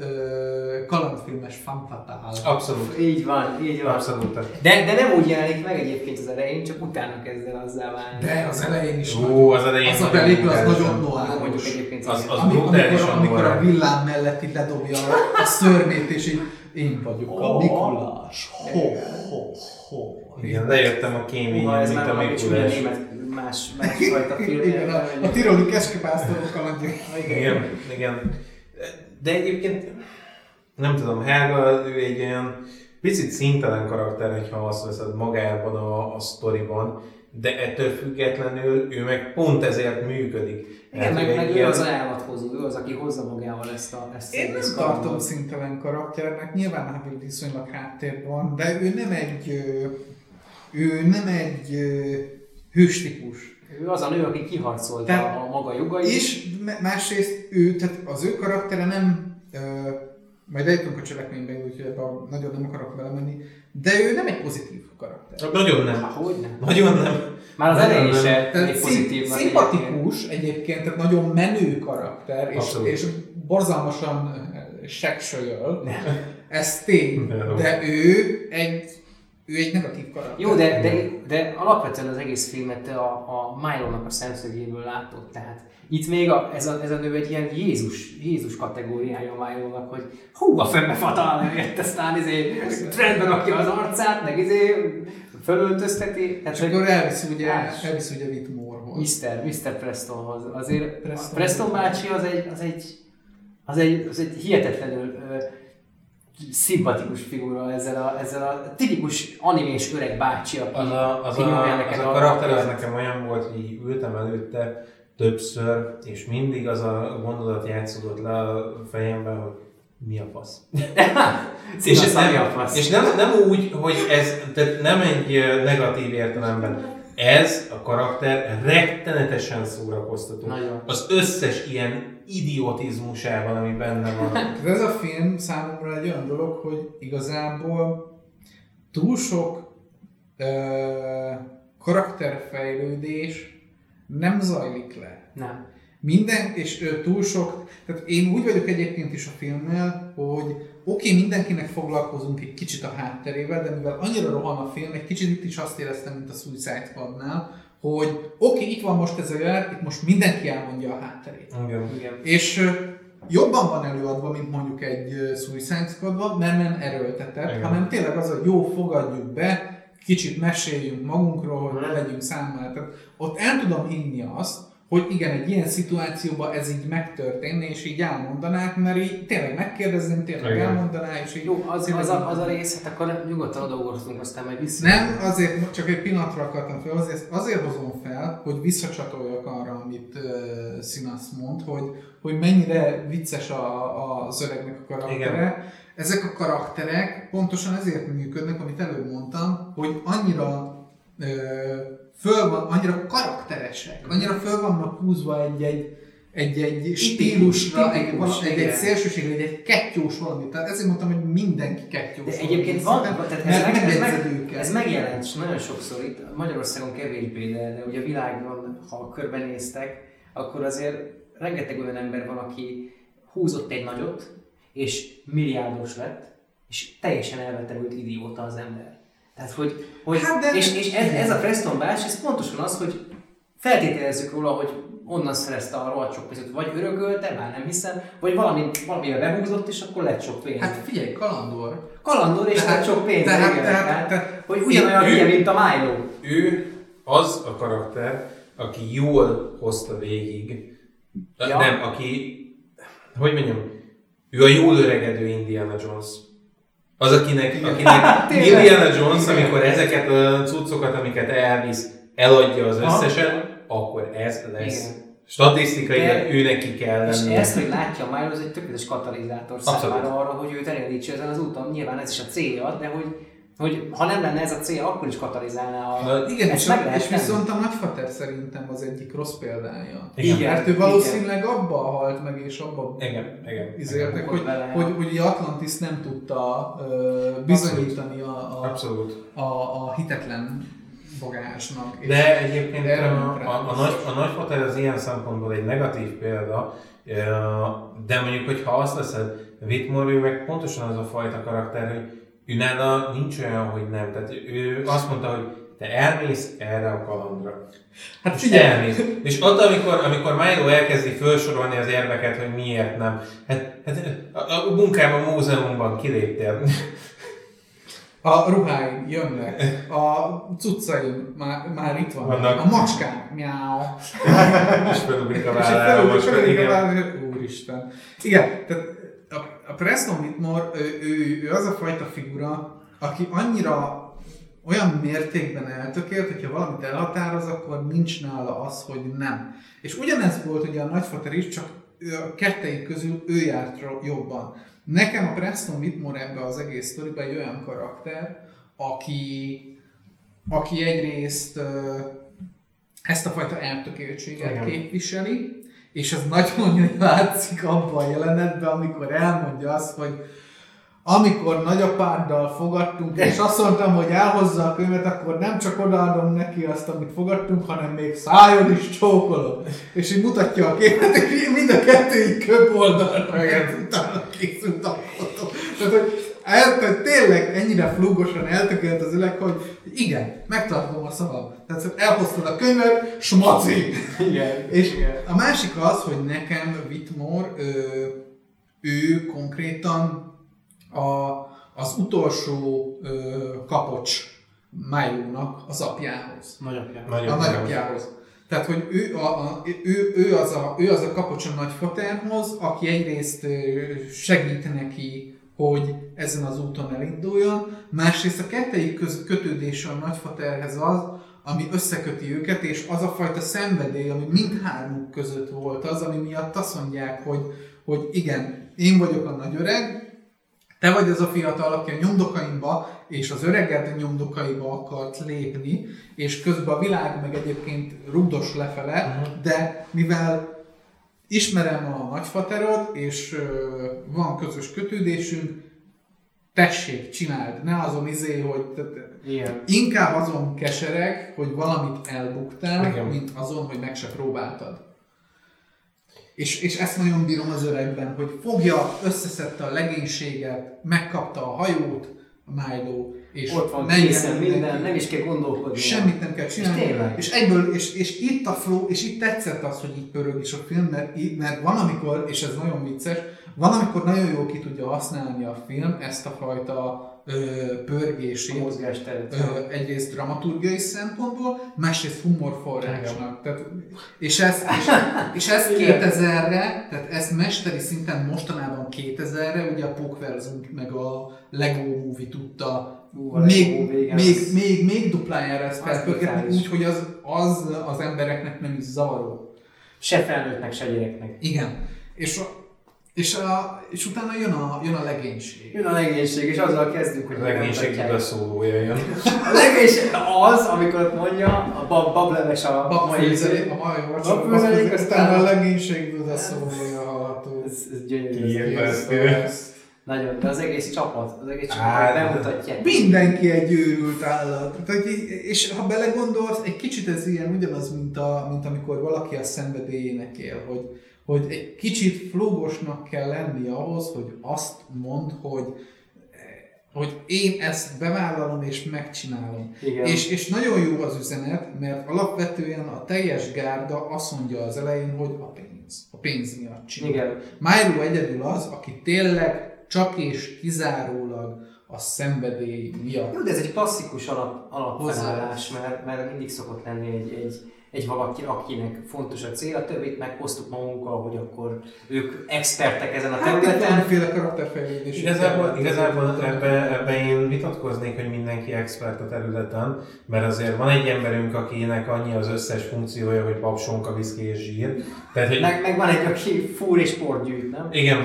ö, kalandfilmes fan fatale. Abszolút. így van, így van. Abszolút. De, de nem úgy jelenik meg egyébként az elején, csak utána kezd el azzá válni. De az elején is Ó, az elején az a nagyon pelikula az nagyon Jó, mondjuk noáros. egyébként Az- igen. az- Amikor, amikor, amikor a villám mellett így ledobja a, a szörmét, és így én vagyok a. Mikulás. Ho, ho, ho. Igen, lejöttem a kémény, Uha, ez mint a Mikulás. más, másfajta film. Igen, a, a tiroli keskepásztorok kalandja. Igen, igen. De egyébként nem tudom, Helga, ő egy olyan picit szintelen karakter, ha azt veszed magában a, a sztoriban, de ettől függetlenül ő meg pont ezért működik. Igen, meg, meg egy ő ilyen- az állathozó, ő az, aki hozza magával ezt a ezt Én nem tartom szintelen karakternek, nyilván Nabil viszonylag háttérben van, de ő nem egy, ő nem egy ö, hős típus. Ő az a nő, aki kiharcolta Tehát- a maga jogait. És másrészt ő, tehát az ő karaktere nem, ö, majd eljutunk a cselekménybe, úgyhogy ebbe a- nagyon nem akarok belemenni, de ő nem egy pozitív karakter. Nagyon nem. Hogy nem? Nagyon nem. Már az Nem, elején nem. se egy szim- pozitív szimpatikus egyébként, tehát nagyon menő karakter, és, és borzalmasan ö, seksölyöl, ez tény, Nem. de ő egy, ő egy negatív karakter. Jó, de, de, de alapvetően az egész filmet a, a Milo-nak a szemszögéből látod, tehát itt még a, ez, a, ez a nő egy ilyen Jézus, Jézus kategóriája a Milo-nak, hogy hú, a fenbe fatal, jött aztán izé, trendbe rakja az arcát, meg izé, fölöltözteti. Tehát, És akkor elviszi ugye, Más. elviszi ugye Whitmorehoz. Mr. Mr. Prestonhoz. Azért Preston. Preston, bácsi az egy, az egy, az egy, az egy hihetetlenül szimpatikus figura ezzel a, ezzel a tipikus animés öreg bácsi, aki Az a, az a, neked az a karakter az nekem olyan volt, hogy így ültem előtte többször, és mindig az a gondolat játszódott le a fejemben, hogy mi a fasz. És, a nem, fasz. és nem, nem úgy, hogy ez, tehát nem egy negatív értelemben. Ez a karakter rettenetesen szórakoztató. Nagyon. Az összes ilyen idiotizmusával, ami benne van. Tehát ez a film számomra egy olyan dolog, hogy igazából túl sok ö, karakterfejlődés nem zajlik le. Nem. Minden, és ö, túl sok, tehát én úgy vagyok egyébként is a filmmel, hogy oké, okay, mindenkinek foglalkozunk egy kicsit a hátterével, de mivel annyira rohan a film, egy kicsit itt is azt éreztem, mint a Suicide Squadnál, hogy oké, okay, itt van most ez a jelenet, itt most mindenki elmondja a hátterét. Igen. Igen. És jobban van előadva, mint mondjuk egy Suicide Squadban, mert nem erőltetett, Igen. hanem tényleg az, hogy jó, fogadjuk be, kicsit meséljünk magunkról, hogy Mhm. legyünk számmel. Tehát ott el tudom hinni azt, hogy igen, egy ilyen szituációban ez így megtörténne, és így elmondanák, mert így tényleg megkérdezném, tényleg Igen. elmondaná, és így Jó, az, az, a, az a rész, hát akkor nyugodtan odaugorhatunk, aztán majd vissza. nem, azért csak egy pillanatra akartam fel, azért, azért hozom fel, hogy visszacsatoljak arra, amit uh, Szinasz mond, hogy, hogy mennyire vicces a, a, az öregnek a karaktere. Igen. Ezek a karakterek pontosan ezért működnek, amit előbb mondtam, hogy annyira uh, föl van, annyira karakteresek, annyira föl vannak húzva egy-egy egy, egy stílusra, egy, vala- egy, egy igen. szélsőség, egy, egy kettyós valami. Tehát ezért mondtam, hogy mindenki kettyós. De egyébként van, tehát ez, meg, ez, meg, ez megjelent és nagyon sokszor itt, Magyarországon kevésbé, de, de ugye a világban, ha körbenéztek, akkor azért rengeteg olyan ember van, aki húzott egy nagyot, és milliárdos lett, és teljesen elvetemült idióta az ember. Tehát, hogy, hogy Hát de- és, és ez, ez a Preston bács, ez pontosan az, hogy feltételezzük róla, hogy onnan szerezte a rohadt sok pénzt, vagy örökölte, már nem hiszem, vagy valami, valamivel behúzott, és akkor lett sok pénz. Hát figyelj, kalandor. Kalandor és Tehát- tehát, sok pénz. tehát- igen, tehát- tehát, tehát- hogy ugyanolyan hülye, mint a Milo. Ő az a karakter, aki jól hozta végig, ja. nem, aki, hogy mondjam, ő a jól öregedő Indiana Jones. Az, akinek, akinek. Indiana Jones, amikor ezeket a cuccokat, amiket elvisz, eladja az Aha. összesen, akkor ez lesz. Igen. Statisztikailag De- ő neki kell És lennie. ezt, hogy látja Milo, az egy tökéletes katalizátor számára arra, hogy őt elindítsa ezen az úton. Nyilván ez is a célja, de hogy, hogy ha nem lenne ez a cél, akkor is katalizálná a... Na, Igen, és, meg és viszont a nagyfater szerintem az egyik rossz példája. Igen. Mert ő valószínűleg abba halt meg, és abba Igen, igen. izéltek, igen. hogy, Vele. hogy, hogy ugye Atlantis nem tudta ö, bizonyítani a, a, Abszolút. a, a hitetlen vízfogásnak. és De egyébként erre a, a, a, nagy, a nagyfater az ilyen szempontból egy negatív példa, de mondjuk, hogy ha azt veszed, Whitmore ő meg pontosan az a fajta karakter, hogy ő nála nincs olyan, hogy nem. Tehát ő azt mondta, hogy te elmész erre a kalandra. Hát És elmész. És ott, amikor, amikor Milo elkezdi felsorolni az érveket, hogy miért nem, hát, hát a, a munkában, a múzeumban kiléptél. a ruháim jönnek, a cuccaim már, már itt vannak, Vannak. a macskám, miau. és felugrik a És vállára most, felugrik a vállára, Úristen. Igen, tehát a, Preston Whitmore, ő, ő, ő, az a fajta figura, aki annyira olyan mértékben eltökélt, hogyha valamit elhatároz, akkor nincs nála az, hogy nem. És ugyanez volt ugye a nagyfater is, csak a kettejük közül ő járt jobban. Nekem a Preston Whitmore ebbe az egész sztoriba egy olyan karakter, aki, aki egyrészt ezt a fajta eltökéltséget Igen. képviseli, és ez nagyon látszik abban a jelenetben, amikor elmondja azt, hogy amikor nagyapáddal fogadtunk, és azt mondtam, hogy elhozza a könyvet, akkor nem csak odaadom neki azt, amit fogadtunk, hanem még szájon is csókolom. És így mutatja a képet, és mind a kettő így köbb oldalra, utána készült a fotó. Tehát, hogy el, tehát tényleg ennyire flugosan eltökélt az ülek, hogy igen, megtartom a szavam. Tehát hogy elhoztad a könyvet, smaci! Igen. És a másik az, hogy nekem Whitmore, ő, ő konkrétan a, az utolsó ö, kapocs Milo-nak az apjához. Nagyapja. Nagyon A nagyapjához. Tehát, hogy ő, a, a, ő, ő, az a, ő az a kapocs a nagyfaterhoz, aki egyrészt segít neki, hogy ezen az úton elinduljon, másrészt a kettejük között kötődése a nagyfaterhez az, ami összeköti őket, és az a fajta szenvedély, ami mindhármuk között volt az, ami miatt azt mondják, hogy, hogy igen, én vagyok a nagy öreg, te vagy az a fiatal, aki a nyomdokaimba és az öreged nyomdokaiba akart lépni, és közben a világ meg egyébként rugdos lefele, Mhm. de mivel ismerem a nagyfaterod, és ö, van közös kötődésünk, tessék, csináld, ne azon izé, hogy Igen. inkább azon kesereg, hogy valamit elbuktál, Igen. mint azon, hogy meg se próbáltad. És, és ezt nagyon bírom az öregben, hogy fogja, összeszedte a legénységet, megkapta a hajót, a Milo, és Ott van készen minden, mindenki. nem is kell gondolkodni. Semmit nem kell csinálni. És tényleg. És egyből, és, és itt a flow, és itt tetszett az, hogy így pörög is a film, mert, mert van amikor, és ez nagyon vicces, van amikor nagyon jól ki tudja használni a film ezt a fajta ö, A pörgését, mozgásteret. ö, egyrészt dramaturgiai szempontból, másrészt humorforrásnak. Tehát, és ez, és, és ez Igen. 2000-re, tehát ez mesteri szinten mostanában 2000-re, ugye a Pókverzum meg a Lego Movie tudta Ú, a még, még, még, még duplájára ezt felpörgetni, brutális. úgy, hogy az, az az embereknek nem is zavaró. Se felnőttnek, se gyereknek. Igen. És, a, és, a, és utána jön a, jön a legénység. Jön a legénység, és azzal kezdünk, hogy A legénység megmutatják. udaszólója jön. A legénység az, amikor ott mondja, a bab, bableves a mai Babfőzelék, a mai Babfőzelék, babfőzelék, aztán a- a legénység a szólója hallható. Ez, ez gyönyörű. Nagyon, de az egész csapat, az egész csapat bemutatják. Mindenki egy őrült állat. Tehát, és ha belegondolsz, egy kicsit ez ilyen ugyanaz, mint, a, mint amikor valaki a szenvedélyének él, hogy, hogy egy kicsit flógosnak kell lenni ahhoz, hogy azt mond, hogy hogy én ezt bevállalom és megcsinálom. Igen. És, és nagyon jó az üzenet, mert alapvetően a teljes gárda azt mondja az elején, hogy a pénz. A pénz miatt csinál. Igen. Milo egyedül az, aki tényleg csak és kizárólag a szenvedély miatt. Jó, de ez egy klasszikus alap, alapfelállás, mert, mert mindig szokott lenni egy, egy, egy valaki, akinek fontos a cél, a többit meghoztuk magunkkal, hogy akkor ők expertek ezen a Hát területen. valamiféle karakterfejlődés. Igazából, igazából ebbe, ebbe én vitatkoznék, hogy mindenki expert a területen, mert azért van egy emberünk, akinek annyi az összes funkciója, hogy papsonka, viszki és zsír. Tehát, hogy Meg, meg van egy, aki fúr és port gyűjt, nem? igen,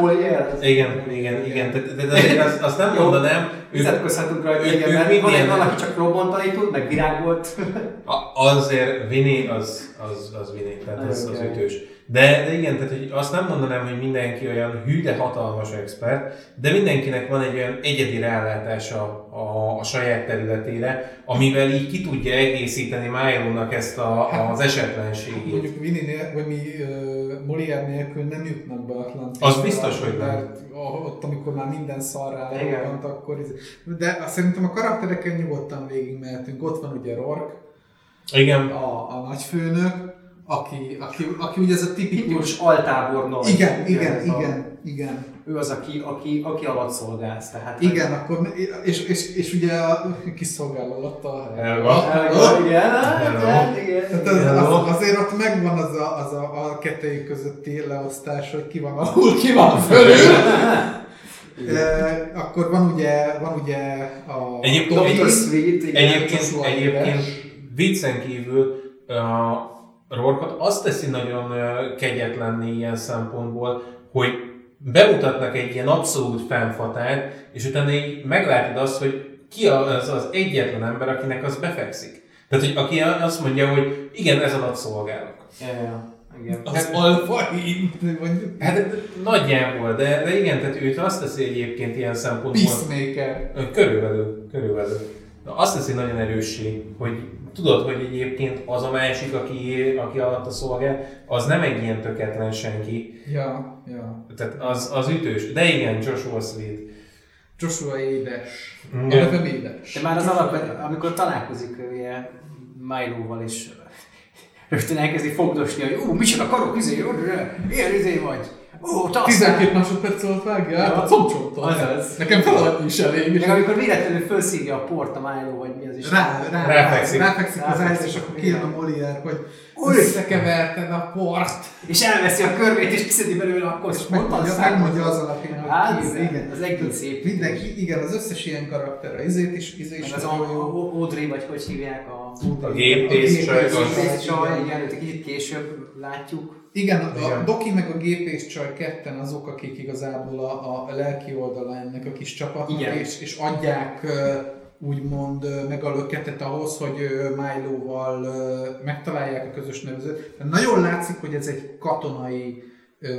Hol ér? igen, igen, igen. Tehát, tehát azért azt, azt nem Jó. mondanám, ők, Vitatkozhatunk rajta, ők- igen, ők mert van egy van, aki csak robbantani tud, meg virág volt. a- azért Vini az, az, az Vini, tehát az, az ütős. De, de igen, tehát hogy azt nem mondanám, hogy mindenki olyan hű, de hatalmas expert, de mindenkinek van egy olyan egyedi rálátása a, a saját területére, amivel így ki tudja egészíteni Milo-nak ezt a, az esetlenségét. Mondjuk Vini nél, vagy mi uh, Molière nélkül nem jutnak be Atlantis. Az biztos, hogy nem. Mert ott, amikor már minden szarrá Igen. lerobbant, akkor... ez- De azt szerintem a karaktereken nyugodtan végigmehetünk. Ott van ugye Rourke, Igen, a, a nagyfőnök, aki, aki, aki ugye ez a tipikus... Tipikus altábornok. Igen, igen, a- igen, igen. Ő az, aki, aki, aki alatt szolgálsz. Tehát, Igen, akkor, és, és, és ugye a kiszolgál alatt a Elva. Igen, igen, Tehát igen. az, Hello. az, azért ott megvan az a, az a, a kettőjük közötti leosztás, hogy ki van alul, ki van fölül. E, akkor van ugye, van ugye a Egyébként- Doki, Dr. Sweet, igen. Egyébként, egyébként viccen kívül a Rorkot azt teszi nagyon ö, kegyetlenné ilyen szempontból, hogy bemutatnak egy ilyen abszolút fennfatát, és utána így meglátod azt, hogy ki az az egyetlen ember, akinek az befekszik. Tehát, hogy aki azt mondja, hogy igen, ez alatt szolgálok. Ja, ja, igen. az alfa hint, mondjuk. Hát nagyjából, de, de igen, tehát őt azt teszi egyébként ilyen szempontból. Peacemaker. Körülbelül, körülbelül. Na, azt teszi nagyon erőssé, hogy tudod, hogy egyébként az a másik, aki, aki alatt a szolgál, az nem egy ilyen töketlen senki. Ja, ja. Tehát az, az ütős. De igen, Joshua Sweet. Joshua édes. A nevem édes. De már az alap, amikor találkozik ugye Milo-val és rögtön elkezdi fogdosni, hogy ú, micsoda karok, izé, ilyen izé vagy. Ó, te 12 másodperc alatt vágja át a comcsontól. Azaz. Nekem feladni is elég. Meg amikor véletlenül felszívja a port a Milo, vagy mi az is. Rá, rá, Ráfekszik. ráfekszik az ász, és akkor kijön a Molière, hogy összekeverted a port. És elveszi a körmét, és kiszedi belőle a. És megmondja, megmondja az alapján, hogy Hát, ki, ez- igen. az egész szép. Mindenki, igen, az összes ilyen karakter, az izét is, izé is az a- a- Audrey, vagy hogy hívják a... A gépész gépész az- Gépész csaj, igen, őt egy kicsit később látjuk. Igen, a, a Igen. Doki meg a gépész csaj ketten azok, akik igazából a, a lelki oldala ennek a kis csapatnak, Igen. és, és adják úgymond meg a löketet ahhoz, hogy Milo-val megtalálják a közös nevezőt. Nagyon látszik, hogy ez egy katonai ö,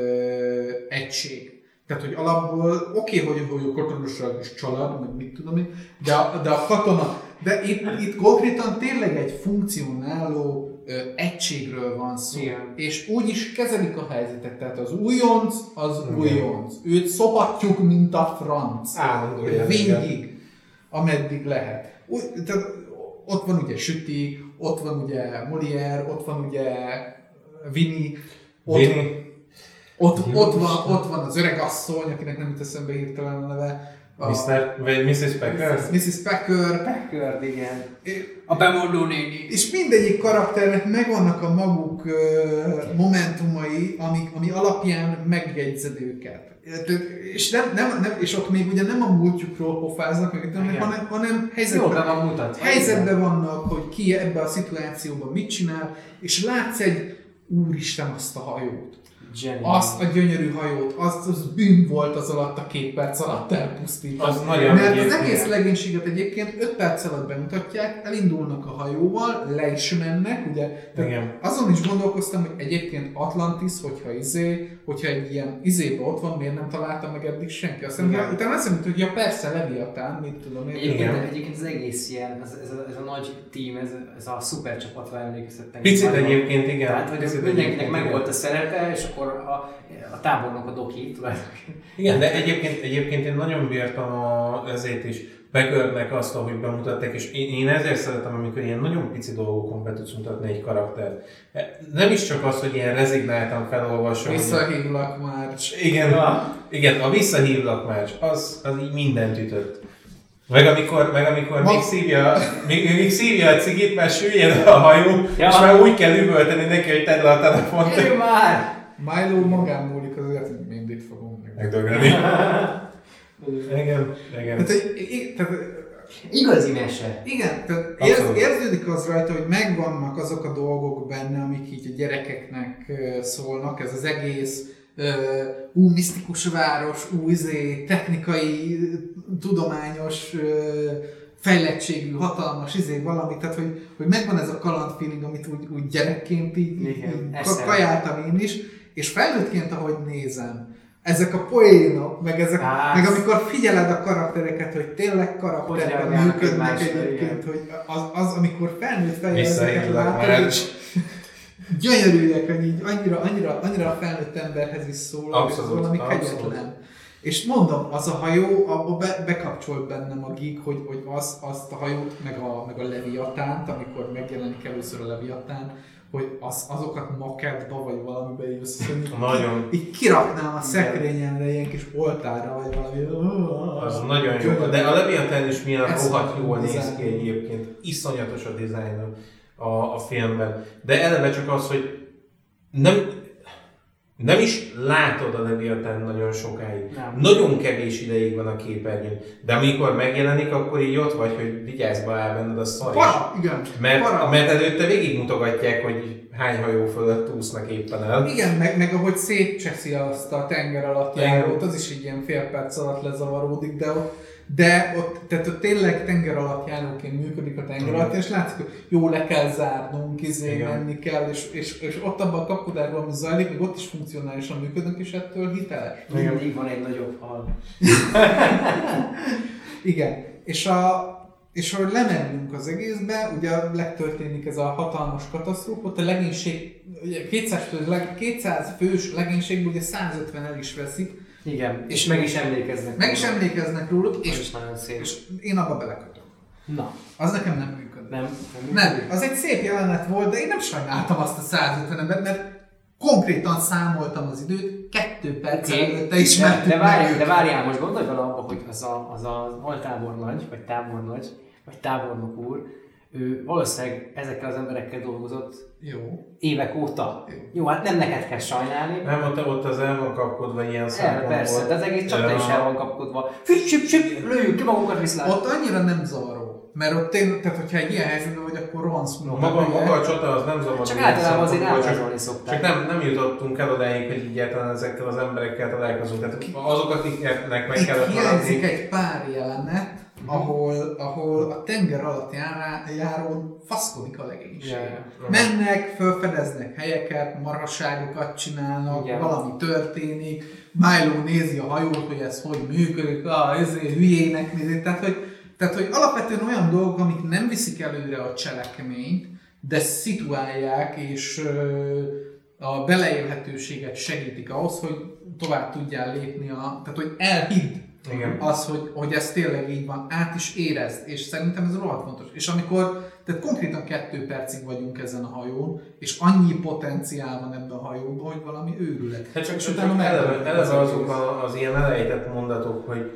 egység. Tehát, hogy alapból oké, okay, hogy, hogy a katonaság is család, meg mit tudom én, de a, de a katona, de itt, itt konkrétan tényleg egy funkcionáló ö, egységről van szó. Igen. És úgy is kezelik a helyzetet. Tehát az újonc, az Igen. újonc. Őt szopatjuk, mint a franc. Állandó ilyen, igen. Végig, ameddig lehet. Úgy, tehát ott van ugye Süti, ott van ugye Molière, ott van ugye Vini, ott, Vini. ott, Jó ott, van, ott van az öreg asszony, akinek nem jut eszembe hirtelen a neve. A, Mr. vagy Mrs. Packer? Mrs. Packer. Packard, igen. A bemondó néni. És mindegyik karakternek megvannak a maguk momentumai, ami, ami alapján megjegyzed őket. És, nem, nem, nem, és ott még ugye nem a múltjukról pofáznak, meg, hanem, hanem helyzetben, van mutatva. helyzetben vannak, hogy ki ebbe a szituációban mit csinál, és látsz egy úristen azt a hajót. Jenny. Azt a gyönyörű hajót, azt az bűn volt az alatt a két perc alatt elpusztítani. Az nagyon Mert az egyébként. egész legénységet egyébként 5 perc alatt bemutatják, elindulnak a hajóval, le is mennek, ugye? Igen. Azon is gondolkoztam, hogy egyébként Atlantis, hogyha izé, hogyha egy ilyen izébe ott van, miért nem találta meg eddig senki? Aztán Igen. utána azt mondta, hogy ja persze, Leviatán, mit tudom én. Egyébként, Igen. egyébként az egész ilyen, ez, ez, a, ez a nagy tím, ez, ez a szuper csapatra emlékeztetnek. Picit egyébként, igen. Tehát, hogy mindenkinek meg volt a szerepe, és akkor a, a tábornok a doki tulajdonképpen. Igen, de egyébként, egyébként én nagyon bírtam a, ezért is Bekörnek azt, ahogy bemutatták, és én, én ezért szeretem, amikor ilyen nagyon pici dolgokon be tudsz mutatni egy karaktert. Nem is csak az, hogy ilyen rezignáltan felolvasom. Visszahívlak már. Igen, Ja. igen, a visszahívlak más, az, az így mindent ütött. Meg amikor, meg amikor Ma- még, szívja, még, még szívja a cigit, mert süllyed a hajó, Ja. és már úgy kell üvölteni neki, hogy tedd le a telefont. Gyere már! Milo magán múlik azért, hogy mindig fogom meg. Megdögölni. Igen, igen. Tehát, tehát, Igazi mese. igen, tehát érz, érződik az rajta, hogy megvannak azok a dolgok benne, amik így a gyerekeknek szólnak, ez az egész ú, misztikus város, új izé, technikai, tudományos ö, fejlettségű, hatalmas izé valami, tehát hogy, hogy megvan ez a kaland feeling, amit úgy, úgy gyerekként így, Igen, így kajáltam én is, és felnőttként, ahogy nézem, ezek a poénok, meg, ezek, Hát. meg amikor figyeled a karaktereket, hogy tényleg karakterben működnek egyébként, hogy az, az, amikor felnőtt fejjel gyönyörűek, hogy így annyira, annyira, annyira a felnőtt emberhez is szól, Abszolút, hogy valami kegyetlen. És mondom, az a hajó, abba be, bekapcsolt bennem a geek, hogy, hogy az, azt a hajót, meg a, meg a Leviatánt, amikor megjelenik először a Leviatán, hogy az, azokat makettba vagy valamiben így összeszedni. Nagyon. Így kiraknám a szekrényemre ilyen kis oltára, vagy valami. Az nagyon jó. De a Leviathan is milyen rohadt jól néz ki egyébként. Iszonyatos a dizájn a, a filmben. De eleve csak az, hogy nem, nem is látod a Leviathan nagyon sokáig. Nem. Nagyon kevés ideig van a képernyőn. De amikor megjelenik, akkor így ott vagy, hogy vigyázba áll benned a szar. Para, igen. Mert, para. mert előtte végigmutogatják, hogy hány hajó fölött úsznak éppen el. Igen, meg, meg ahogy szétcseszi azt a tenger alatt járót, az is egy ilyen fél perc alatt lezavaródik, de ott, de ott, tehát ott tényleg tenger alatt járóként működik a tenger alatt, és látszik, hogy jó, le kell zárnunk, izé, menni kell, és, és, és ott abban a kapkodárban, ami zajlik, még ott is funkcionálisan működnek, és ettől hiteles. Mindig van egy nagyobb hal. Igen, és a és hogy lemennünk az egészbe, ugye legtörténik ez a hatalmas katasztrófa, a legénység, ugye 200 fős, leg- 200 fős legénységből ugye 150 el is veszik, Igen, és meg is emlékeznek. meg is emlékeznek róluk, és, és én abba belekötök. Na, Az nekem nem működik. nem. Nem, az egy szép jelenet volt, de én nem sajnáltam azt a 150 embert, mert konkrétan számoltam az időt, kettő perc Oké, előtte de, ismertük de, várjál, meg de várjál, most gondolj bele abba, hogy az a, az a altábornagy, vagy tábornagy, vagy tábornok úr, ő valószínűleg ezekkel az emberekkel dolgozott Jó. évek óta. Jó. Jó, hát nem neked kell sajnálni. Nem, ott, ott az el van kapkodva ilyen szempontból. persze, de az egész csapda Ja. is el van kapkodva. Füpp, süpp, süpp, lőjük ki magunkat viszlát. Ott annyira nem zavaró, mert ott tényleg, tehát hogyha egy ilyen helyzetben vagy, akkor rohansz No, maga, maga a csata az nem zavar. Csak általában azért elvázolni csak, szokták. csak nem, nem jutottunk el odáig, hogy egyáltalán ezekkel az emberekkel találkozunk. Tehát azok, akiknek meg Itt kellett hiányzik maradni. egy pár jelenet, ahol, ahol a tenger alatt járón faszkodik a legénység. Ja, ja. Mennek, felfedeznek helyeket, marhasságokat csinálnak, Igen. valami történik, Milo nézi a hajót, hogy ez hogy működik, ah, ezért hülyének nézi, tehát hogy, tehát hogy alapvetően olyan dolgok, amik nem viszik előre a cselekményt, de szituálják és ö, a beleélhetőséget segítik ahhoz, hogy tovább tudjál lépni, a, tehát hogy elhidd Igen. az, hogy, hogy ez tényleg így van, át is érezd, és szerintem ez rohadt fontos. És amikor, tehát konkrétan kettő percig vagyunk ezen a hajón, és annyi potenciál van ebben a hajóban, hogy valami őrület. Hát csak, és csak utána eleve, megtörténik eleve az azok egész. a, az ilyen elejtett mondatok, hogy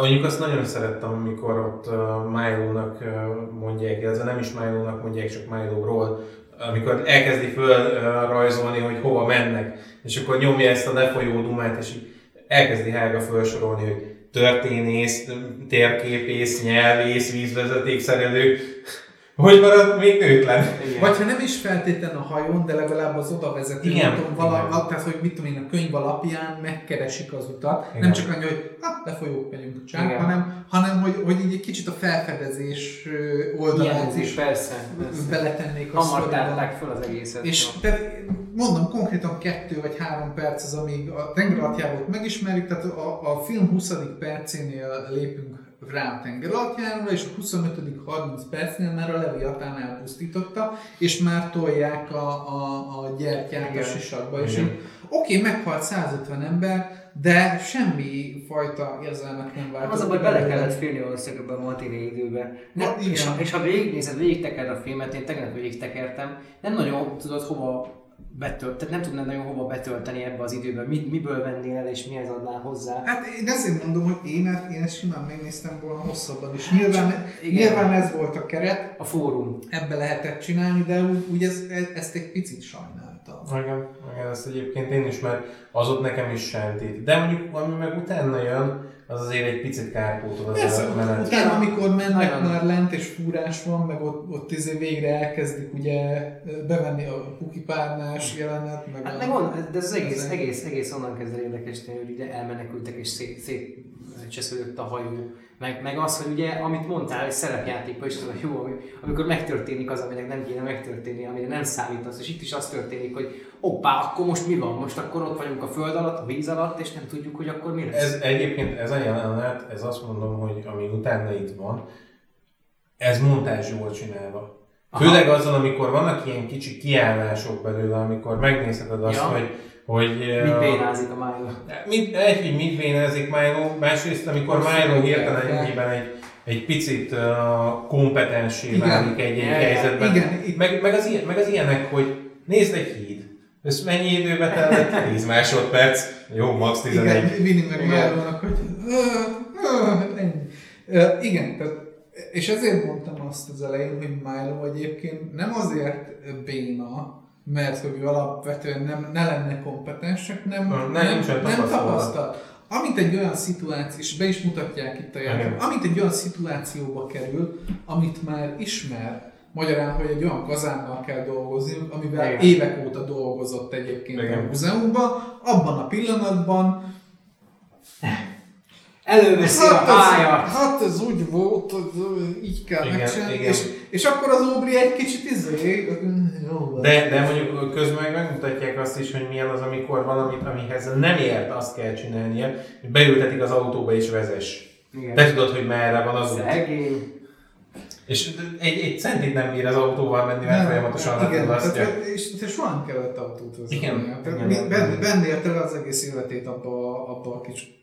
mondjuk azt nagyon szerettem, amikor ott uh, Milo-nak uh, mondják, illetve nem is Milo-nak mondják, csak Milo-ról, amikor elkezdi föl uh, rajzolni, hogy hova mennek, és akkor nyomja ezt a lefolyó dumát, és így elkezdi Hága felsorolni, hogy történész, térképész, nyelvész, vízvezetékszerelő, hogy marad még nőtlen. Igen. Vagy ha nem is feltétlen a hajón, de legalább az oda vezető Igen, úton, vala, igen. tehát hogy mit tudom én, a könyv alapján megkeresik az utat. Igen. Nem csak annyi, hogy hát lefolyók megyünk csak, Igen. hanem, hanem hogy, hogy így egy kicsit a felfedezés oldalát is is, persze. persze. beletennék a Hamar tárták fel az egészet. És tehát mondom, konkrétan kettő vagy három perc az, amíg a tengeralattjárót megismerjük, tehát a, a film 20. percénél lépünk rá a tengeralattjáróra, és a 25. 30 percnél már a Leviatán elpusztította, és már tolják a, a, a gyertyát a Igen. sisakba, és így, oké, meghalt 150 ember, de semmi fajta érzelmet nem váltott. Az a baj, bele kellett félni valószínűleg ebben a matiné időben. Na, Nem, és, ha, és ha végignézed, végigtekered a filmet, én tegnap végigtekertem, nem nagyon tudod hova betölt, tehát nem tudnád nagyon hova betölteni ebbe az időben, mit, miből vennél el és mihez adnál hozzá. Hát én ezért mondom, hogy én, én ezt simán megnéztem volna hosszabban is. Nyilván, Igen. nyilván ez volt a keret, A fórum. ebbe lehetett csinálni, de úgy, úgy ez, ezt egy picit sajnáltam. Igen, igen, ezt egyébként én is, mert az ott nekem is sentít. De mondjuk, ami meg utána jön, az azért egy picit kárpótol az Persze, menet. utána, amikor mennek Nagyon. már lent és fúrás van, meg ott, ott izé végre elkezdik ugye bevenni a pukipárnás jelenet, meg Hát a... meg on, de ez az egész, az egész, egész onnan kezd el érdekes hogy ugye elmenekültek és szét, szét csesződött a hajó, Meg, meg az, hogy ugye, amit mondtál, hogy szerepjátékban is az a jó, ami- amikor megtörténik az, aminek nem kéne megtörténni, amire nem számítasz, és itt is az történik, hogy hoppá, akkor most mi van? Most akkor ott vagyunk a föld alatt, a víz alatt, és nem tudjuk, hogy akkor mi lesz. Ez egyébként ez a jelenet, ez azt mondom, hogy ami utána itt van, ez montázs jól csinálva. Aha. Főleg azzal, amikor vannak ilyen kicsi kiállások belőle, amikor megnézheted azt, Ja. hogy, hogy Mit bénázik a Milo? Mit, egy, hogy mit vénezik Milo, másrészt, amikor Milo hirtelen egyében egy, egy picit uh, kompetensé válik egy-egy Igen. helyzetben. Igen, Meg, meg, az ilyen, meg az ilyenek, hogy nézd egy híd. Ez mennyi időbe tellett? 10 másodperc. Jó, max. 11. Igen, Vini meg Igen. Márlónak, hogy "Ö, ö, ennyi. Igen, tehát, és ezért mondtam azt az elején, hogy Milo egyébként nem azért béna, mert hogy ő alapvetően nem, ne lenne kompetens, csak nem, Nem, nem, nem tapasztalat. tapasztal. Amint egy olyan szituáció, és be is mutatják itt a Igen. játék, amint egy olyan szituációba kerül, amit már ismer, Magyarán, hogy egy olyan kazánnal kell dolgozniuk, amivel Igen. évek óta dolgozott egyébként Igen. a múzeumban, abban a pillanatban Előveszi a Hát ez, hájat! hát ez úgy volt, hogy így kell Igen, megcsinálni, igen. és, és akkor az Óbri egy kicsit izé, jó. De, de mondjuk közben meg megmutatják azt is, hogy milyen az, amikor valamit, amihez nem ért, azt kell csinálnia, hogy beültetik az autóba és vezess. Igen. Te tudod, hogy merre van az út. Szegény. És egy, egy centit nem bír az autóval menni, mert Nem, folyamatosan igen, tehát, és, és soha nem kellett autót vezetni. Igen, Tehát igen. mi- benn- bennél tele az egész életét abba, abba a kis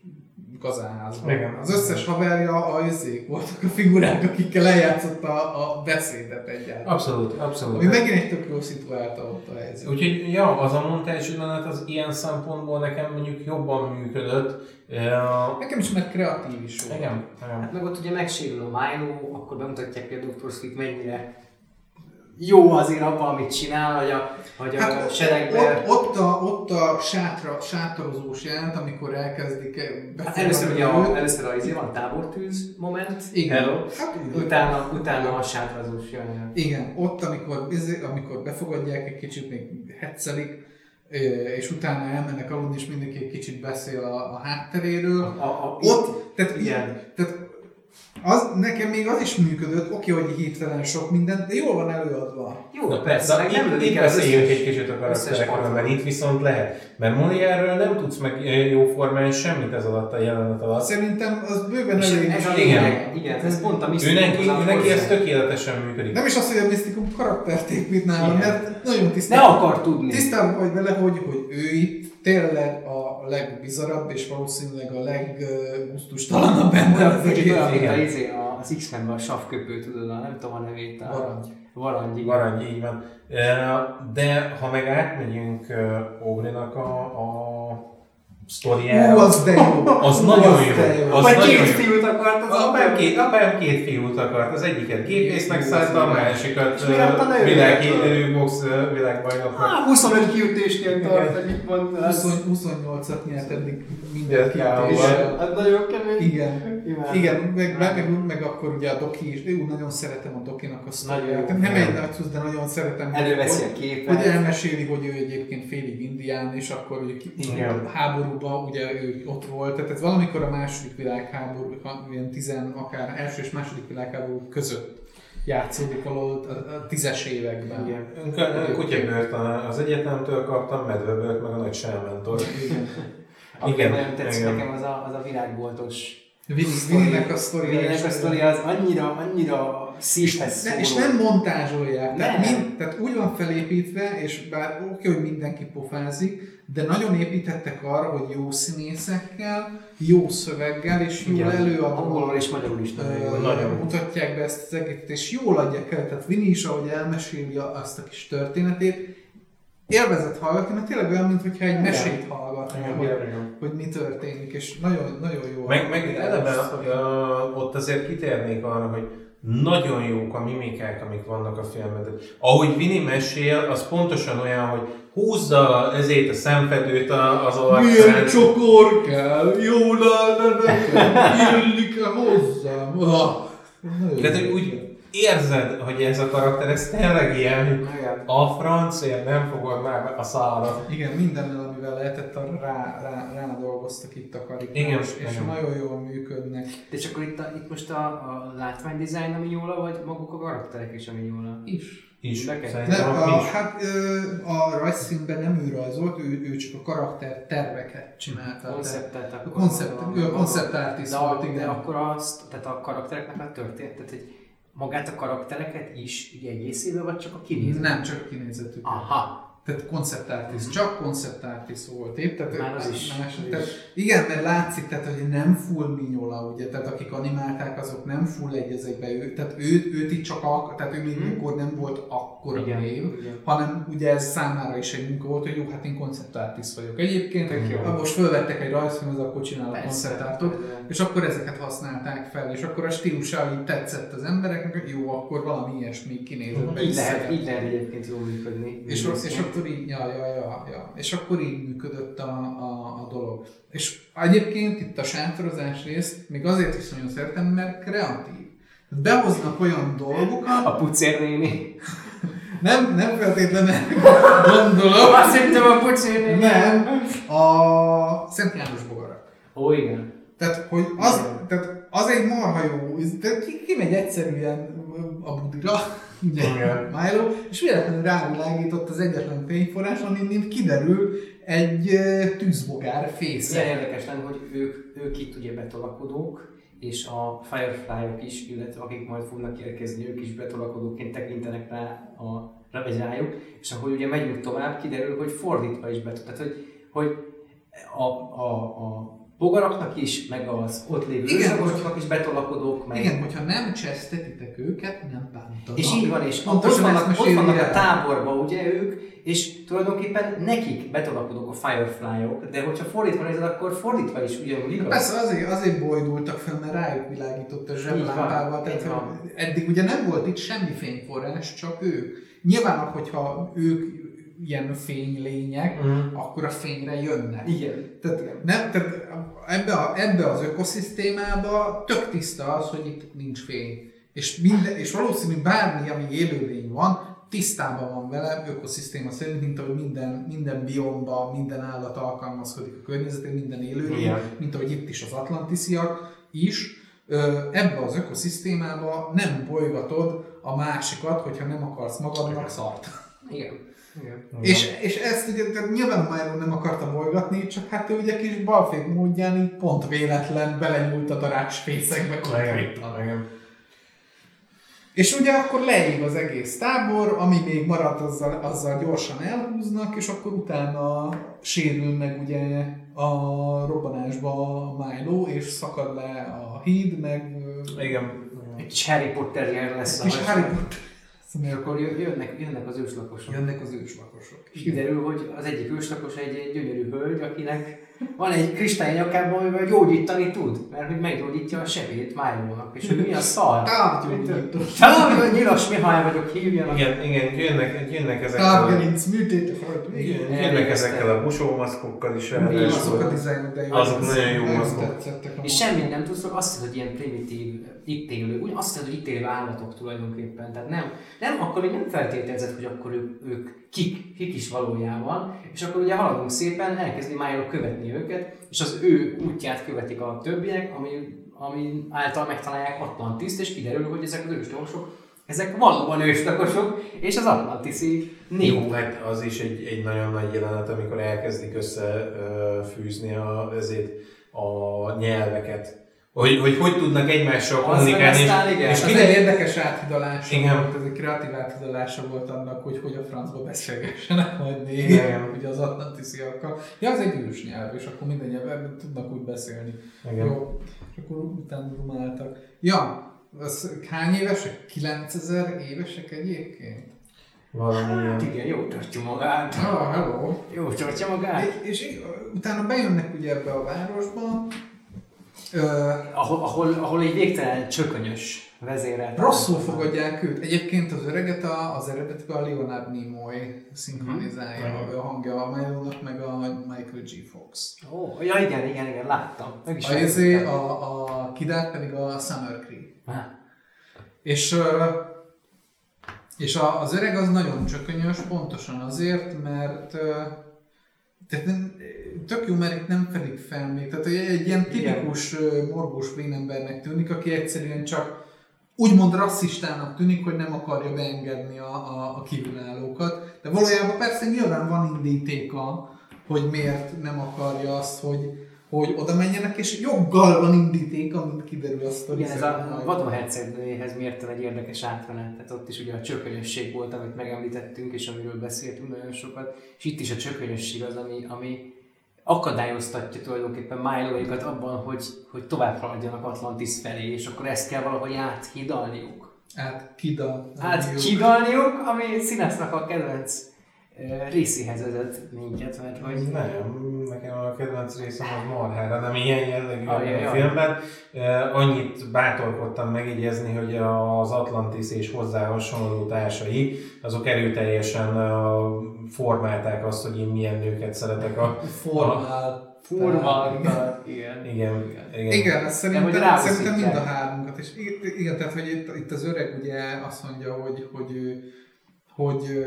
kazánházban. Igen. Az összes haverja a izék voltak a figurák, akikkel eljátszott a, a beszédet egyáltalán. Abszolút, abszolút. Ami megint egy tök jól szituálta ott a helyzet. Úgyhogy ja, az a montázs jelenet az ilyen szempontból nekem mondjuk jobban működött. Uh, Nekem is mert kreatív is volt. igen, igen. Hát meg ott ugye megsérül a Milo, akkor bemutatják, hogy a Dr. Sweet mennyire jó azért abban, amit csinál, hogy a, hogy a Hát ott, seregbe... ott, ott, a, ott a sátra, sátorozós jelent, amikor elkezdik Hát először ugye a, először a, izé van tábortűz moment, Igen. Hello. Hát, utána, utána a sátrazós jön. Igen, ott, amikor, izé- amikor befogadják, egy kicsit még hetszelik, ö, és utána elmennek aludni, és mindenki egy kicsit beszél a, a hátteréről. A, a, Ott, tehát, Igen. tehát az, nekem még az is működött, oké, hogy hirtelen sok minden, de jól van előadva. Jó, Na, persze, meg nem itt, itt beszéljünk egy kicsit a karakterekről, mert itt viszont lehet. Mert Molière-ről nem tudsz meg eh, jóformán semmit ez alatt a jelenet alatt. Szerintem az bőven elég. ez a Igen. igen, ez pont a misztikum neki, ő neki ez hozzá. tökéletesen működik. Nem is az, hogy a Mystikum karaktert épít nála, Igen. mert nagyon Ne tisztában, akar tudni. tisztában vagy vele, hogy, hogy ő itt tényleg a legbizarabb, és valószínűleg a leggusztustalanabb ember az egész. olyan, mint izé, a- az X-Menben a savköpő, tudod, a, nem tudom a nevét. A, Varangy. Varangy, igen. Varangy, így van. De ha meg átmegyünk Obrinak a, a sztoriára, Ú, az de jó. az Ú, nagyon de jó. jó. Az Vagy nagyon két jó. fiút akart az Apám két, apám két fiút akart, az egyiket gépésznek szállta, a másikat És mi lett a ö, nővér? világ, box világbajnoknak. Á, 25 kiütésnél tart, hogy mit mondtál. 20 28-at nyert eddig minden Igen, kiütéssel. Hát nagyon kemény. Igen. Igen, meg, meg, meg, meg, akkor ugye a Doki is, ő nagyon szeretem a Dokinak a sztoriát. Nem egy nagy de nagyon szeretem. Előveszi a képet. Hogy elmeséli, hogy ő egyébként félig indián, és akkor ugye ki, Igen. a háborúban ugye ő ott volt. Tehát ez valamikor a második világháború, ilyen tizen, akár első és második világháború között játszódik valahol a, a tízes években. Igen. Kutyabőrt az egyetemtől kaptam, medvebőrt, meg a nagy. Igen. Aki Igen, nagyon tetszik igen. nekem az a, az a virágboltos Vininek a sztoria. Vininek is- a sztori az annyira, annyira szívhez Ne, és szóló. nem montázsolják. Tehát, Nem. mind, tehát úgy van felépítve, és bár oké, hogy mindenki pofázik, de nagyon építettek arra, hogy jó színészekkel, jó szöveggel és jól Igen. előadva Angolul és magyarul is nagyon Nagyon. mutatják be ezt az egészet, és jól adják el. Tehát Vini is, ahogy elmeséli azt a kis történetét, élvezett hallgatni, mert tényleg olyan, mintha egy mesét hallgatnál, hogy, hogy mi történik, és nagyon, nagyon jó. Meg, meg eleve uh, ott azért kitérnék arra, hogy nagyon jók a mimikák, amik vannak a filmben. Ahogy Vini mesél, az pontosan olyan, hogy húzza ezért a szemfedőt az Milyen arcán. csokor kell, jó lenne nekem, illik-e hozzám? Tehát, hogy úgy érzed, hogy ez a karakter, ez tényleg ilyen, Igen. a francért nem fogod már a szárat. Igen, mindennel, amivel lehetett, arra rá, rá, rá dolgoztak itt a karikás, Igen, és igen. nagyon jól működnek. De csak akkor itt, a, itt most a, a látványdizájn a minyola, vagy maguk a karakterek is a minyola? Is. Is. Neked? Szerintem Nem, a, a, hát ö, a rajzszínben nem ő rajzolt, ő, ő csak a karakter terveket csinálta. Konceptet A akkor koncept, a- ő a concept artist de, volt, a, igen. de akkor azt, tehát a karaktereknek a történet, tehát hogy magát a karaktereket is így egészében, vagy csak a kinézet? Nem, csak kinézetük. Aha, Tehát concept artist, csak concept artist volt épp. Tehát, Már az is. Más, Az tehát, is. igen, mert látszik, tehát, hogy nem full minyola, ugye, tehát akik animálták, azok nem full egy az egybe ő, tehát őt, őt itt csak, ak- tehát ő még Hmm. akkor nem volt akkora Igen, név, igen. hanem ugye ez számára is egy munka volt, hogy jó, hát én concept artist vagyok. Egyébként, ha most fölvettek egy rajzfilmet, akkor csinálok artot, és akkor ezeket használták fel, és akkor a stílusa így tetszett az embereknek, hogy jó, akkor valami ilyesmi kinézett be. Így is lehet, így lehet egyébként jól működni. És, és akkor így, ja, ja, ja, ja. És akkor így működött a, a, a dolog. És egyébként itt a sátorozás részt még azért is nagyon szeretem, mert kreatív. Behoznak olyan dolgokat, A pucér néni. nem, nem feltétlenül gondolom, Azt hittem a pucér néni. nem, a Szent János bogarak. Ó, igen. Tehát, hogy az, tehát az egy marha jó, tehát ki, kimegy egyszerűen a budira, ugye, Igen. Milo, és véletlenül rávilágított az egyetlen fényforrás, amin kiderül egy tűzbogár Milyen fésze. érdekes lenne, hogy ők, ők itt ugye betolakodók, és a Firefly-ok is, illetve akik majd fognak érkezni, ők is betolakodóként tekintenek rá a rájuk, és ahogy ugye megyünk tovább, kiderül, hogy fordítva is bet, tehát hogy, hogy a, a, a bogaraknak is, meg az ott lévő Igen, őslakosoknak is betolakodók, meg Igen, hogyha nem csesztetitek őket, nem bántanak. És így van, és Pontosan ott ezt vannak, ott vannak a táborban ugye ők, és tulajdonképpen nekik betolakodók a Firefly-ok, de hogyha fordítva nézed, akkor fordítva is ugyanúgy igaz. Persze azért, azért bojdultak fel, mert rájuk világított a zseblámpával. Tehát, van. eddig ugye nem volt itt semmi fényforrás, csak ők. Nyilván, hogyha ők ilyen fénylények, Mhm. akkor a fényre jönnek. Igen. Tehát, nem, tehát ebbe, a, ebbe az ökoszisztémába tök tiszta az, hogy itt nincs fény. És, minden, és valószínű bármi, ami élőlény van, tisztában van vele ökoszisztéma szerint, mint ahogy minden, minden biomba, minden állat alkalmazkodik a környezetén, minden élőlény, Igen. mint ahogy itt is az atlantisziak is. Ebbe az ökoszisztémába nem bolygatod a másikat, hogyha nem akarsz magadnak szart. Igen. Igen. És, és ezt ugye tehát nyilván a Milo nem akarta bolygatni, csak hát ő ugye kis balfék módján így pont véletlen belenyúlt a darásfészekbe konkrétan. Igen. És ugye akkor leég az egész tábor, ami még maradt, azzal, azzal gyorsan elhúznak, és akkor utána sérül meg ugye a robbanásba a Milo, és szakad le a híd, meg Igen. Egy Harry Potter jel lesz. a- Harry Potter. És akkor jö- jönnek, jönnek az őslakosok. Jönnek az őslakosok. És kiderül, hogy az egyik őslakos egy gyönyörű hölgy, akinek van egy kristály nyakában, amivel gyógyítani tud, mert hogy meggyógyítja a sebét Milo-nak, és hogy mi a szar. Távgyógyító. Nyilas Mihály vagyok, hívjanak. Igen, igen, jönnek, jönnek ezekkel, a, Távgerinc műtét. igen, jönnek ezekkel a busómaszkokkal is ráadásul. Azok a dizájnok, de jó. Azok nagyon jó a És semmit nem tudsz, azt hiszed, hogy ilyen primitív, itt élő, úgy azt hiszed, hogy itt élő állatok tulajdonképpen. Tehát nem, nem akkor még nem feltételezed, hogy akkor ők, ők kik, kik is valójában, és akkor ugye haladunk szépen, elkezdi Milo követni őket, és az ő útját követik a többiek, ami, ami által megtalálják Atlantiszt, és kiderül, hogy ezek az őslakosok, ezek valóban őslakosok, és az Atlantiszi nép. Jó, hát az is egy, egy nagyon nagy jelenet, amikor elkezdik összefűzni a, ezért a nyelveket. Hogy, hogy hogy tudnak egymással kommunikálni. aztán igen. és egy érdekes áthidalása Igen. volt, ez egy kreatív áthidalása volt annak, hogy hogy a francba beszélgessenek majd Igen. ugye az atlantisziakkal. Ja, az egy ős nyelv, és akkor minden nyelven tudnak úgy beszélni. Igen. Jó, és akkor utána dumáltak. Ja, az hány évesek? 9000 évesek egyébként? valami ilyen. Igen, jó tartja magát. Ah, hello. Jó tartja magát. És, és utána bejönnek ugye ebbe a városba, Ö, Ahol, ahol, ahol egy végtelen csökönyös vezérel. rosszul fogadják őt. Egyébként az öreget a, az eredetben a Leonard Nimoy szinkronizálja Mhm. a hangja a Milo-nak, meg a Michael G. Fox. Ó, ja igen, igen, igen, láttam. Meg is A, izé, láttam. a, a Kidát pedig a Summer Creek. És, és a, az öreg az nagyon csökönyös, pontosan azért, mert tehát nem, tök jó, mert itt nem fedik fel még. Tehát egy, ilyen tipikus ö, morgós vénembernek tűnik, aki egyszerűen csak úgymond rasszistának tűnik, hogy nem akarja beengedni a, a, a kívülállókat. De valójában persze nyilván van indítéka, hogy miért nem akarja azt, hogy, hogy oda menjenek, és joggal van indítéka, mint kiderül a sztori Igen, ez a vadonhercegnőjéhez mértem egy érdekes átmenet, tehát ott is ugye a csökönyösség volt, amit megemlítettünk, és amiről beszéltünk nagyon sokat, és itt is a csökönyösség az, ami, ami akadályoztatja tulajdonképpen Milo-ékat abban, hogy, hogy tovább haladjanak Atlantis felé, és akkor ezt kell valahogy áthidalniuk. Hát kida. Hát hidalniuk, ami Színásznak a kedvenc részéhez vezet minket, mert hogy Nem, nekem a kedvenc részem az marhára, nem ilyen jellegű a jaj. filmben. Annyit bátorkodtam megjegyezni, hogy az Atlantis és hozzá hasonló társai, azok erőteljesen formálták azt, hogy én milyen nőket szeretek a... Formál. furvaltak, igen. Igen, igen. Igen, szerintem, szerintem mind a hármunkat. És igen, igen, tehát hogy itt, itt az öreg ugye azt mondja, hogy, hogy, ő- hogy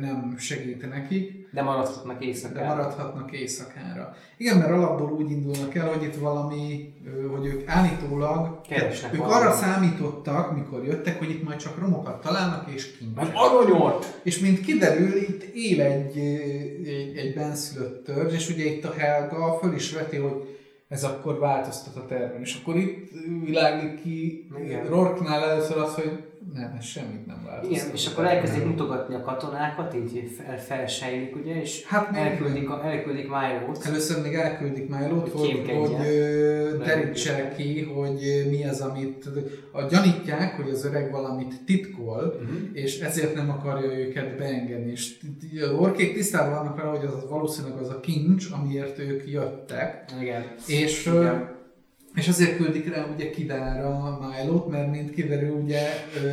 nem segít nekik, De maradhatnak de éjszakára. maradhatnak éjszakára. Igen, mert alapból úgy indulnak el, hogy itt valami, hogy ők állítólag, Keresnek ők valamit. arra számítottak, mikor jöttek, hogy itt majd csak romokat találnak és kincset. Mert aranyort! És mint kiderül, itt él egy, egy, egy benszülött törzs, és ugye itt a Helga föl is veti, hogy ez akkor változtat a terven. És akkor itt világlik ki. Rorknál először az, hogy nem, semmit nem változtat. Igen, és akkor elkezdik mutogatni a katonákat, így fel, felsejlik, ugye, és Hát elküldik, a, elküldik Milo-t. Először még elküldik Milo-t, Hogy hogy, hogy derítse ki, hogy mi az, amit a gyanítják, hogy az öreg valamit titkol, Mhm. és ezért nem akarja őket beengedni. És orkék tisztában vannak rá, hogy az valószínűleg az a kincs, amiért ők jöttek. Igen. És, Igen. És azért küldik rá ugye Kidára Milo-t, mert mint kiderül, ugye ö,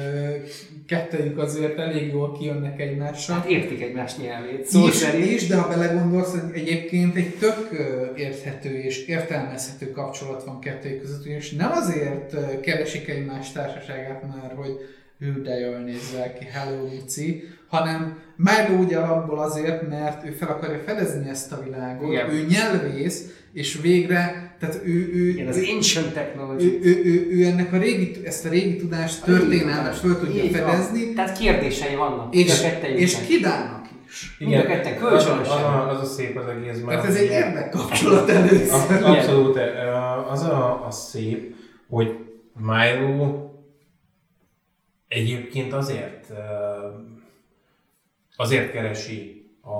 kettejük azért elég jól kijönnek egymással. Hát értik egymás nyelvét, szó Is, szerint. is, de ha belegondolsz, egyébként egy tök érthető és értelmezhető kapcsolat van kettőjük között, és nem azért keresik egymás társaságát már, hogy ő de jól nézzel ki, hello Luci, hanem Milo ugye alapból azért, mert ő fel akarja fedezni ezt a világot, Igen. ő nyelvész, és végre, tehát ő, ő, Igen, az ő, ancient technology. ő, ő, ő, ő ennek a régi, ezt a régi tudást, történelmet föl tudja Így van. fedezni, Tehát kérdései vannak. és, és Kidának is. A ketten az, kölcsönösen. az, a- az a szép az egészben. Mert ez egy érdekkapcsolat először. Abszolút, eh, az a, a szép, hogy Milo egyébként azért eh, azért keresi a,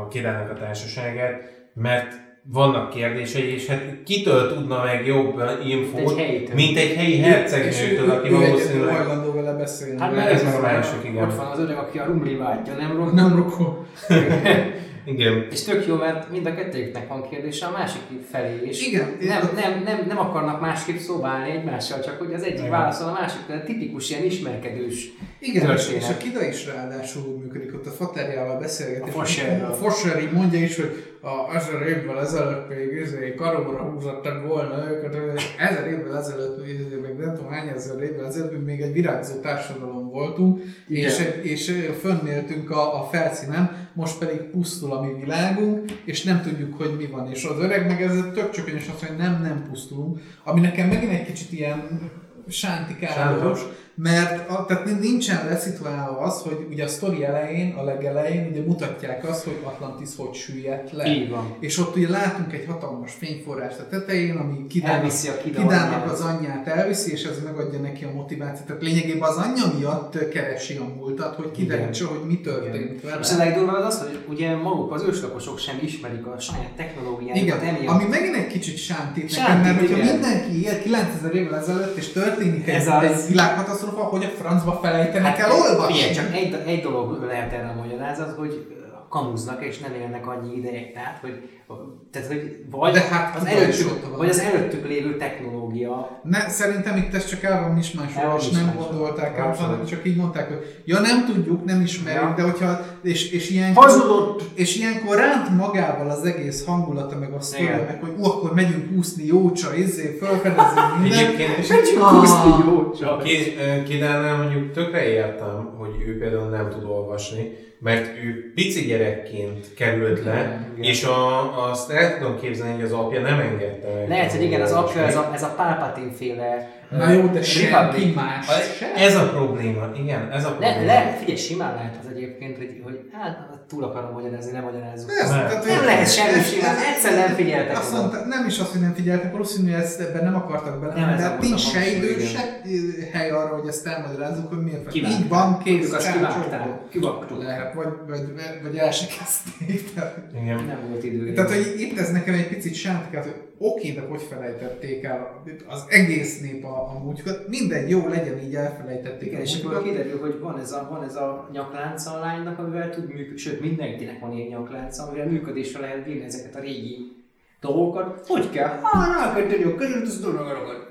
a Királynak a társaságát, mert vannak kérdései, és hát kitől tudna meg jobb infót, Egy mint egy helyi És hercegnőtől, aki ő, ő egyedül valószínűleg... hajlandó vele beszélni. Hát mert mert ez meg a másik, igen. Ott van az öreg, aki a rumli vágyja, nem rom? nem rokon. Igen. És tök jó, mert mind a kettőjüknek van kérdése a másik felé is. Igen. Nem, nem, nem, nem akarnak másképp szóba állni egymással, csak hogy az egyik Igen. válaszol a másik, de tipikus ilyen ismerkedős Igen, és, történet. és a Kida is ráadásul működik, ott a faterjával beszélget. A és Fosherrel. A Fosher így mondja is, hogy a ezer évvel ezelőtt még izé, karomra húzottak volna őket, ezer évvel ezelőtt, izé, meg nem tudom hány ezer évvel ezelőtt, még egy virágzó társadalom voltunk, Igen. és, és fönnéltünk a, a felszínen, most pedig pusztul a mi világunk, és nem tudjuk, hogy mi van. És az öreg meg ez tök csökönyös azt, hogy nem, nem pusztulunk, ami nekem megint egy kicsit ilyen sántikáros, Sántos. Mert a, tehát nincsen leszituálva az, hogy ugye a sztori elején, a legelején ugye mutatják azt, hogy Atlantis hogy süllyedt le. Így van. És ott ugye látunk egy hatalmas fényforrást a tetején, ami kidának, kidának az anyját elviszi, és ez megadja neki a motivációt. Tehát lényegében az anyja miatt keresi a múltat, hogy kiderítse, hogy mi történt vele. És a legdurvább az, hogy ugye maguk az őslakosok sem ismerik a saját technológiájukat Igen, emiatt. ami megint egy kicsit sántít nekem, Sántít, mert hogyha igen. mindenki él 9000 évvel ezelőtt, és történik Ez egy, az. egy világkatasztrófa, hogy a francba felejtenek Hát el olvasni. Figyelj, csak egy, egy dolog lehet erre a magyarázat, hogy kamuznak és nem élnek annyi ideig. Tehát, hogy, tehát, hogy vagy, De hát az előttük, vagy az előttük lévő technológia Ne, szerintem itt ez csak el van mismásolva, és nem gondolták át, hanem csak így mondták, hogy ja nem tudjuk, nem ismerjük, Ja. de hogyha, és, és ilyen Hazudott! és ilyenkor ránt magával az egész hangulata, meg a sztoria, Igen. meg hogy ú, akkor megyünk úszni jócsa, izé, felfedezni minden. Egyébként és Megyünk Ah. úszni, jó csak! Ki- ö, Kidánál mondjuk tökre értem, hogy ő például nem tud olvasni, mert ő pici gyerekként került le, Igen. és a, azt el tudom képzelni, hogy az apja nem engedte meg. Lehet, hogy igen, az apja, ez a, ez a Palpatine féle Na jó, de senki más. Ez a probléma, igen, ez a Le, probléma. le, figyelj, simán lehet az egyébként, hogy, hogy hát túl akarom magyarázni, nem magyarázzuk. Ez, Nem. tehát, Nem lehet semmi ez- simán, egyszer nem figyeltek Azt oda. mondta, nem is azt, hogy nem figyeltek, valószínű, hogy ezt ebben nem akartak bele, Nem, de nincs se idő, se hely arra, hogy ezt elmagyarázzuk, hogy miért. Kivágták. Így van, kész, Azt kivágtuk. Lehet, vagy, vagy, vagy el se kezdték. Igen. Nem volt idő. tehát, hogy itt ez nekem egy picit sántikát, hogy oké, de hogy felejtették el az egész nép a, a múltjukat. Mindegy, jó, legyen így elfelejtették Igen, a és akkor kiderül, hogy van ez a, van ez a nyaklánca a lánynak, amivel tud működni, sőt mindenkinek van ilyen nyaklánca, amivel működésre lehet vinni ezeket a régi dolgokat. Hogy kell? Rá kell tenni a körült, az dolgokat.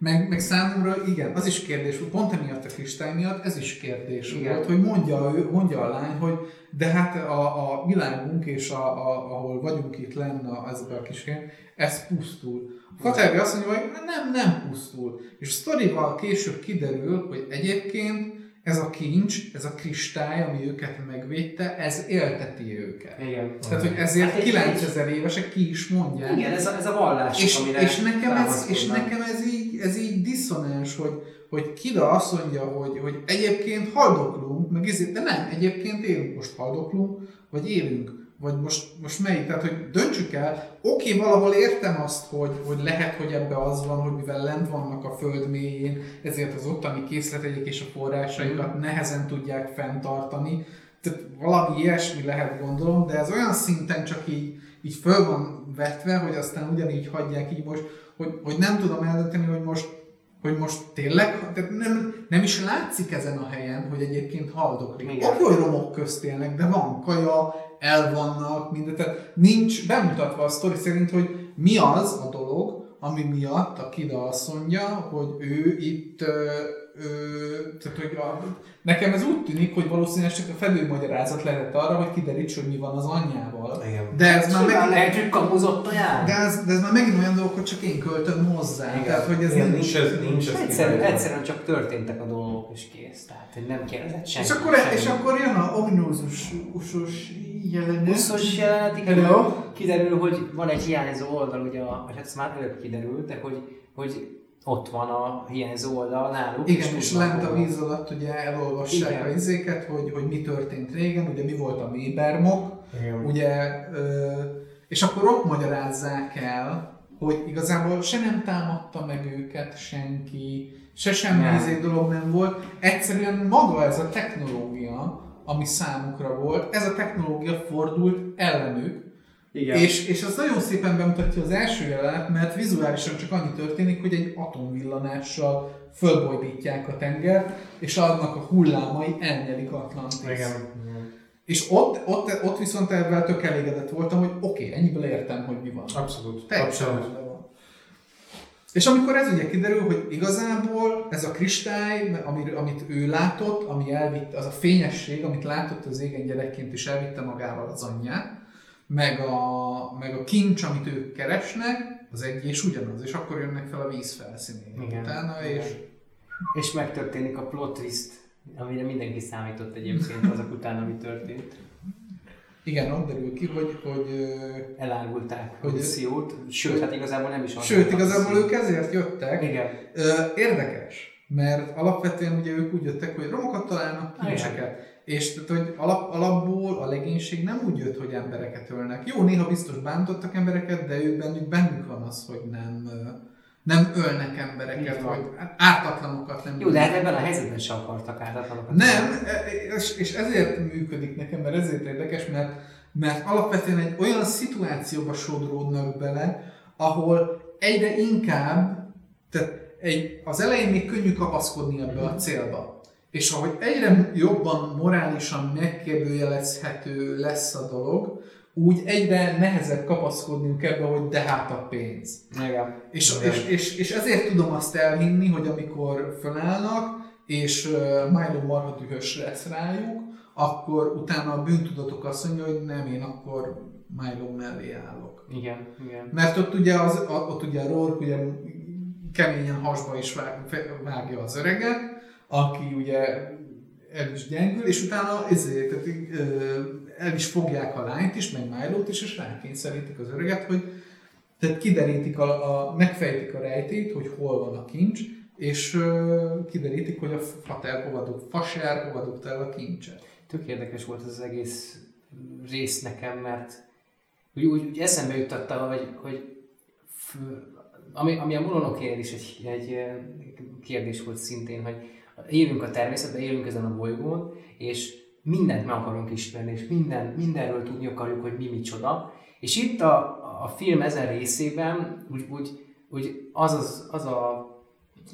Meg, meg számomra igen, az is kérdés, volt, pont emiatt a kristály miatt, ez is kérdés Igen. volt, hogy mondja, ő, mondja a lány, hogy de hát a, a világunk és a, a, ahol vagyunk itt lenne ezzel a kis helyen, ez pusztul. A Faterbe azt mondja, hogy nem, nem pusztul. És sztorival később kiderül, hogy egyébként ez a kincs, ez a kristály, ami őket megvédte, ez élteti őket. Igen. Tehát, hogy ezért Hát egy- 9000 évesek ki is mondják. Igen, ez a, ez a vallás, És, amire és, nekem ez, és nekem ez így, ez így diszonens, hogy, hogy Kida azt mondja, hogy, hogy egyébként haldoklunk, meg ezért, de nem, egyébként élünk, most haldoklunk, vagy élünk, vagy most, most melyik, tehát hogy döntsük el, oké, valahol értem azt, hogy, hogy lehet, hogy ebbe az van, hogy mivel lent vannak a föld mélyén, ezért az ottani készletegyek és a forrásaikat nehezen tudják fenntartani, tehát valami ilyesmi lehet gondolom, de ez olyan szinten csak így, így föl van vetve, hogy aztán ugyanígy hagyják így most, hogy, hogy nem tudom eldönteni, hogy most hogy most tényleg, tehát nem, nem is látszik ezen a helyen, hogy egyébként haldoklik. Oké, romok közt élnek, de van kaja, el vannak, minden, tehát nincs bemutatva a sztori szerint, hogy mi az a dolog, ami miatt a Kida azt mondja, hogy ő itt, ö, tehát hogy a, nekem ez úgy tűnik, hogy valószínűleg csak a felülmagyarázat lehet arra, hogy kideríts, hogy mi van az anyjával. Igen. De ez már Simán meg, lehet, hogy kamuzott a jár. de ez, de ez már megint olyan dolog, hogy csak én költöm hozzá. Igen. Tehát, hogy ez Igen, nincs. nincs ez, nincs ez Egyszerűen, egyszerűen csak történtek a dolgok, és kész. Tehát, hogy nem kérdezett senki. És akkor, semmi. és akkor jön a ominózus usos jelenet. Buszos jelenet, igen, Hello. kiderül, hogy van egy hiányzó oldal, ugye, a, vagy hát ez már előbb kiderült, de hogy, hogy ott van a hiányzó oldal náluk. Igen, és tudnak lent a víz alatt ugye elolvassák Igen. a izéket, hogy, hogy mi történt régen, ugye mi volt a mébermok, Igen. ugye, ö, és akkor ott magyarázzák el, hogy igazából se nem támadta meg őket senki, se semmi izé dolog nem volt, egyszerűen maga ez a technológia, ami számukra volt, ez a technológia fordult ellenük, Igen. És, és az nagyon szépen bemutatja az első jelenet, mert vizuálisan csak annyi történik, hogy egy atomvillanással fölbojdítják a tengert, és annak a hullámai elnyelik Atlantis. Igen. És ott, ott, ott viszont ebben tök elégedett voltam, hogy oké, okay, ennyiből értem, hogy mi van. Abszolút. Teljesen Abszolút. És amikor ez ugye kiderül, hogy igazából ez a kristály, ami, amit ő látott, ami elvitt, az a fényesség, amit látott az égen gyerekként, és elvitte magával az anyját, meg a, meg a kincs, amit ők keresnek, az egy és ugyanaz, és akkor jönnek fel a víz felszínén Igen. utána, Igen. és És megtörténik a plot twist, amire mindenki számított egyébként azok után, ami történt. igen, ott derül ki, hogy, hogy Elárulták a Hogy- missziót, sőt, hát igazából nem is az. sőt, a igazából ők ezért jöttek, Igen. Érdekes, mert alapvetően ugye ők úgy jöttek, hogy romokat találnak, kincseket. És tehát, hogy alap, alapból a legénység nem úgy jött, hogy embereket ölnek. Jó, néha biztos bántottak embereket, de ők bennük, bennük van az, hogy nem, nem ölnek embereket, vagy ártatlanokat nem Jó, de hát ebben a helyzetben se akartak ártatlanokat. nem, e- és, és ezért működik nekem, mert ezért érdekes, mert, mert alapvetően egy olyan szituációba sodródnak bele, ahol egyre inkább, tehát egy, az elején még könnyű kapaszkodni ebbe a célba. És ahogy egyre jobban morálisan megkérdőjelezhető lesz a dolog, úgy egyre nehezebb kapaszkodnunk ebbe, hogy de hát a pénz. Igen. És, Igen. és, és, és ezért tudom azt elhinni, hogy amikor fölállnak, és uh, Milo marha dühös lesz rájuk, akkor utána a bűntudatok azt mondja, hogy nem, én akkor Milo mellé állok. Igen, igen. Mert ott ugye, az, ott ugye a Rourke ugye keményen hasba is vágja az öreget, aki ugye el is gyengül, és utána ezért, tehát, el is fogják a lányt is, meg Milo-t is, és rákényszerítik az öreget, hogy tehát kiderítik, a, a, megfejtik a rejtét, hogy hol van a kincs, és ö, kiderítik, hogy a Frater hova dug, Faser dugta el a kincset. Tök érdekes volt az egész rész nekem, mert úgy, úgy, úgy eszembe juttatta, hogy, hogy ami, ami a Mononokénél is egy, egy kérdés volt szintén, hogy élünk a természetben, élünk ezen a bolygón, és mindent meg akarunk ismerni, és minden, mindenről tudni akarjuk, hogy mi micsoda. És itt a, a film ezen részében úgy, úgy, úgy az, az, az a,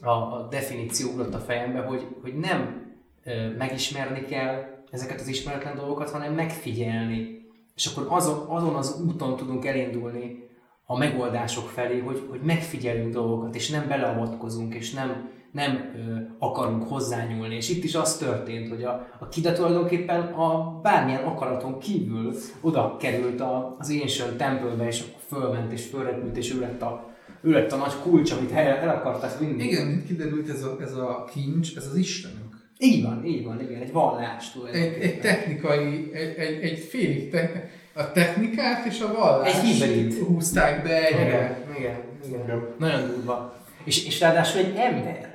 a, a definíció ugrott a fejembe, hogy, hogy nem ö, megismerni kell ezeket az ismeretlen dolgokat, hanem megfigyelni. És akkor azon, azon az úton tudunk elindulni a megoldások felé, hogy, hogy megfigyelünk dolgokat, és nem beleavatkozunk, és nem, nem ö, akarunk hozzányúlni. És itt is az történt, hogy a, a Kida tulajdonképpen a bármilyen akaraton kívül oda került a, az Ancient Temple-be, és akkor fölment, és fölrepült, és ő lett a, ő lett a nagy kulcs, amit el, el akartak vinni. Igen, mint kiderült, ez a, ez a kincs, ez az Istenünk. Így van, így van, igen, egy vallás Egy, egy technikai, egy, egy, egy félig te, a technikát és a vallást Egy hibrid. húzták be egyre. Igen, igen, igen. Igen. Nagyon durva. És, és ráadásul egy ember,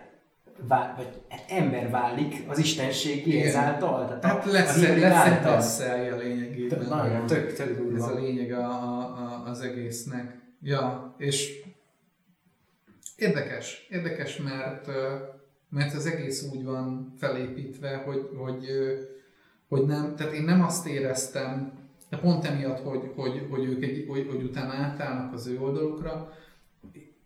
vál, vagy egy ember válik az istenségé ezáltal. Tehát Hát a- lesz, a lesz egy passzelje lényegében. Tök- Nagyon, tök, tök Ez durva. a lényeg a, a, a, az egésznek. Ja, és érdekes, érdekes, mert, mert az egész úgy van felépítve, hogy, hogy, hogy nem, tehát én nem azt éreztem, de pont emiatt, hogy, hogy, hogy ők egy, hogy, hogy utána átállnak az ő oldalukra,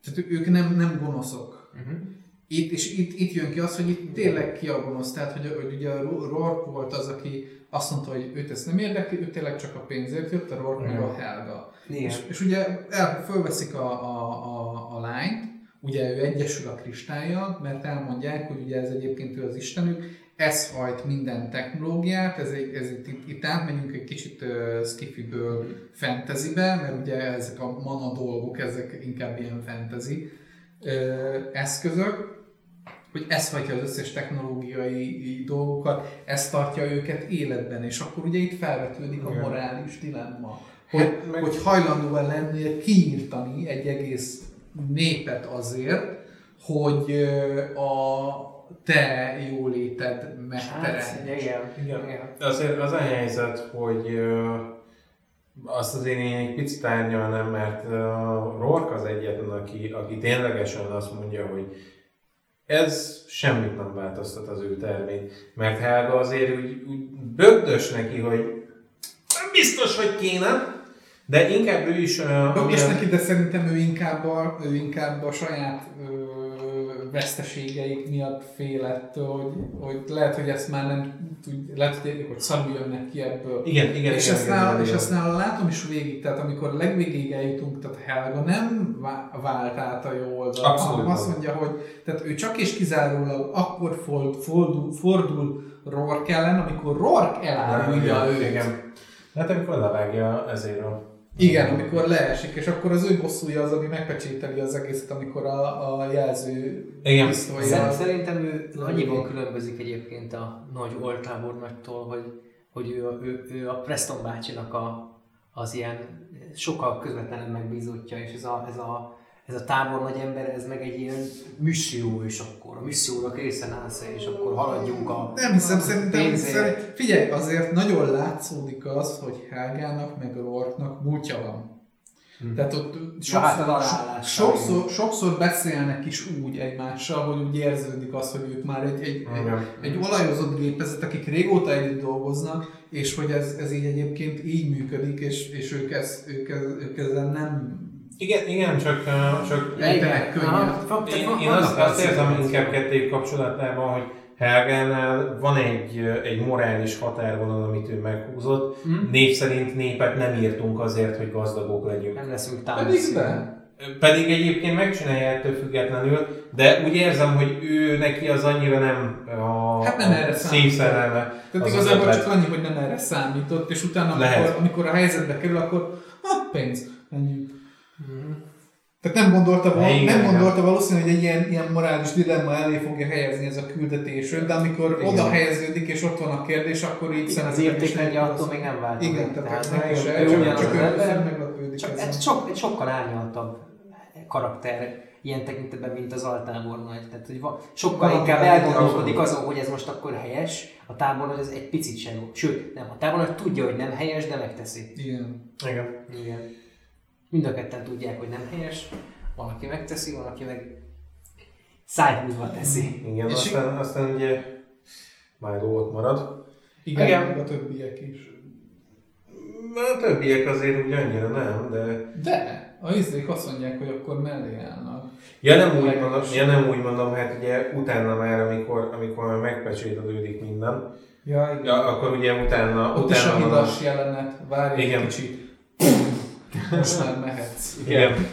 tehát ők nem, nem gonoszok. Uh-huh. Itt, és itt, itt jön ki az, hogy itt tényleg ki a gonosz, tehát hogy, hogy ugye Rourke volt az, aki azt mondta, hogy őt ezt nem érdekli, ő tényleg csak a pénzért jött, a Rourke meg a Helga. Igen. És, és ugye el, fölveszik a, a, a, a lányt, ugye ő egyesül a kristályjal, mert elmondják, hogy ugye ez egyébként ő az istenük, ez hajt minden technológiát, ez egy, ez egy, itt, itt átmegyünk egy kicsit uh, skifiből fantasybe, mert ugye ezek a mana dolgok, ezek inkább ilyen fantasy uh, eszközök, hogy ez hagyja az összes technológiai dolgokat, ez tartja őket életben, és akkor ugye itt felvetődik a morális dilemma, hogy, Hát meg- hogy hajlandó lennél kiírtani egy egész népet azért, hogy ö, a te jóléted Hát, megteremts. igen, Igen. igen. Azért az a helyzet, hogy ö, azt azért én egy picit árnyalnám, mert ö, Rourke az egyetlen, aki, aki ténylegesen azt mondja, hogy ez semmit nem változtat az ő tervén. Mert Helga azért úgy, úgy bögdös neki, hogy nem biztos, hogy kéne, de inkább ő is... Most amilyen- neki, de szerintem ő inkább a, ő inkább a saját ö, veszteségeik miatt fél ettől, hogy, hogy lehet, hogy ezt már nem tud, lehet, hogy, hogy szarul jönnek ki ebből. Igen, igen, és, igen, ezt igen, nála, igen, és ezt nála látom is végig, tehát amikor legvégéig eljutunk, tehát Helga nem vá- vált át a jó oldalra, Abszolút. hanem azt mondja, hogy tehát ő csak és kizárólag akkor fordul, fordul, fordul Rourke ellen, amikor Rourke elárulja őt. Igen. Hát amikor levágja ezért a... Igen, amikor leesik, és akkor az ő bosszúja az, ami megpecsételi az egészet, amikor a, a jelző Igen. pisztolya... Szer- Szerintem ő annyiban különbözik egyébként a nagy oltábor nagytól, hogy, hogy ő, a- ő, ő a Preston bácsinak a, az ilyen sokkal közvetlenebb megbízottja, és ez a, ez a, ez a tábor nagy ember, ez meg egy ilyen misszió, és akkor a misszióra készen állsz, és akkor haladjunk a Nem hiszem, szerintem, pénzért. figyelj, azért nagyon látszódik az, hogy Helgának meg Rourke-nak múltja van. Hm. Tehát ott hát a sokszor, darálással, sokszor, sokszor beszélnek is úgy egymással, hogy úgy érződik az, hogy ők már egy, egy, egy, Igen. egy olajozott gépezet, akik régóta együtt dolgoznak, és hogy ez, ez így egyébként így működik, és, és ők, ez, ők, ez, ők ezzel nem Igen, igen, csak, csak ejtenek Aha, könnyet. fa- tehát én, én azt, azt érzem inkább kettőjük kapcsolatában, hogy Helgánál van egy, egy morális határvonal, amit ő meghúzott. Hm? Név szerint népet nem írtunk azért, hogy gazdagok legyünk. Nem leszünk de. Pedig egyébként megcsinálja ettől függetlenül, de úgy érzem, hogy ő neki az annyira nem a, Hát nem erre a számít. szívszerelme. Tehát az az igazából csak annyi, hogy nem erre számított, és utána, Lehet. amikor, amikor a helyzetbe kerül, akkor ha, pénz. Ennyi. Mhm. Tehát nem gondolta, volna, Igen, nem gondolta valószínűleg, hogy egy ilyen, ilyen morális dilemma elé fogja helyezni ez a küldetés de amikor Igen. oda helyeződik és ott van a kérdés, akkor így Az is értékrendje nem attól még nem változik. Igen, tehát, tehát neki se, ő csak, ugyanaz csak az ő ember, meglepődik Csak ez sok, egy sokkal árnyaltabb karakter ilyen tekintetben, mint az altábor nagy. Tehát, hogy va, sokkal Valami inkább elgondolkodik azon, hogy ez most akkor helyes, a tábor az egy picit sem jó. Sőt, nem, a tábor nagy tudja, hogy nem helyes, de megteszi. Igen. Igen. Igen. Mind a ketten tudják, hogy nem helyes. Van, aki megteszi, van, aki meg szájhúzva teszi. Igen, És aztán, aztán ugye Milo ott marad. Igen, Igen. a többiek is. A többiek azért úgy annyira nem, de... De, a izék azt mondják, hogy akkor mellé állnak. Ja nem úgy mondom, ja, nem úgy mondom hát ugye utána már, amikor, amikor már megpecsételődik minden, Ja, igen. ja, akkor ugye utána... Ott is a utána hidas jelenet, várj egy kicsit. Most már mehetsz. Igen.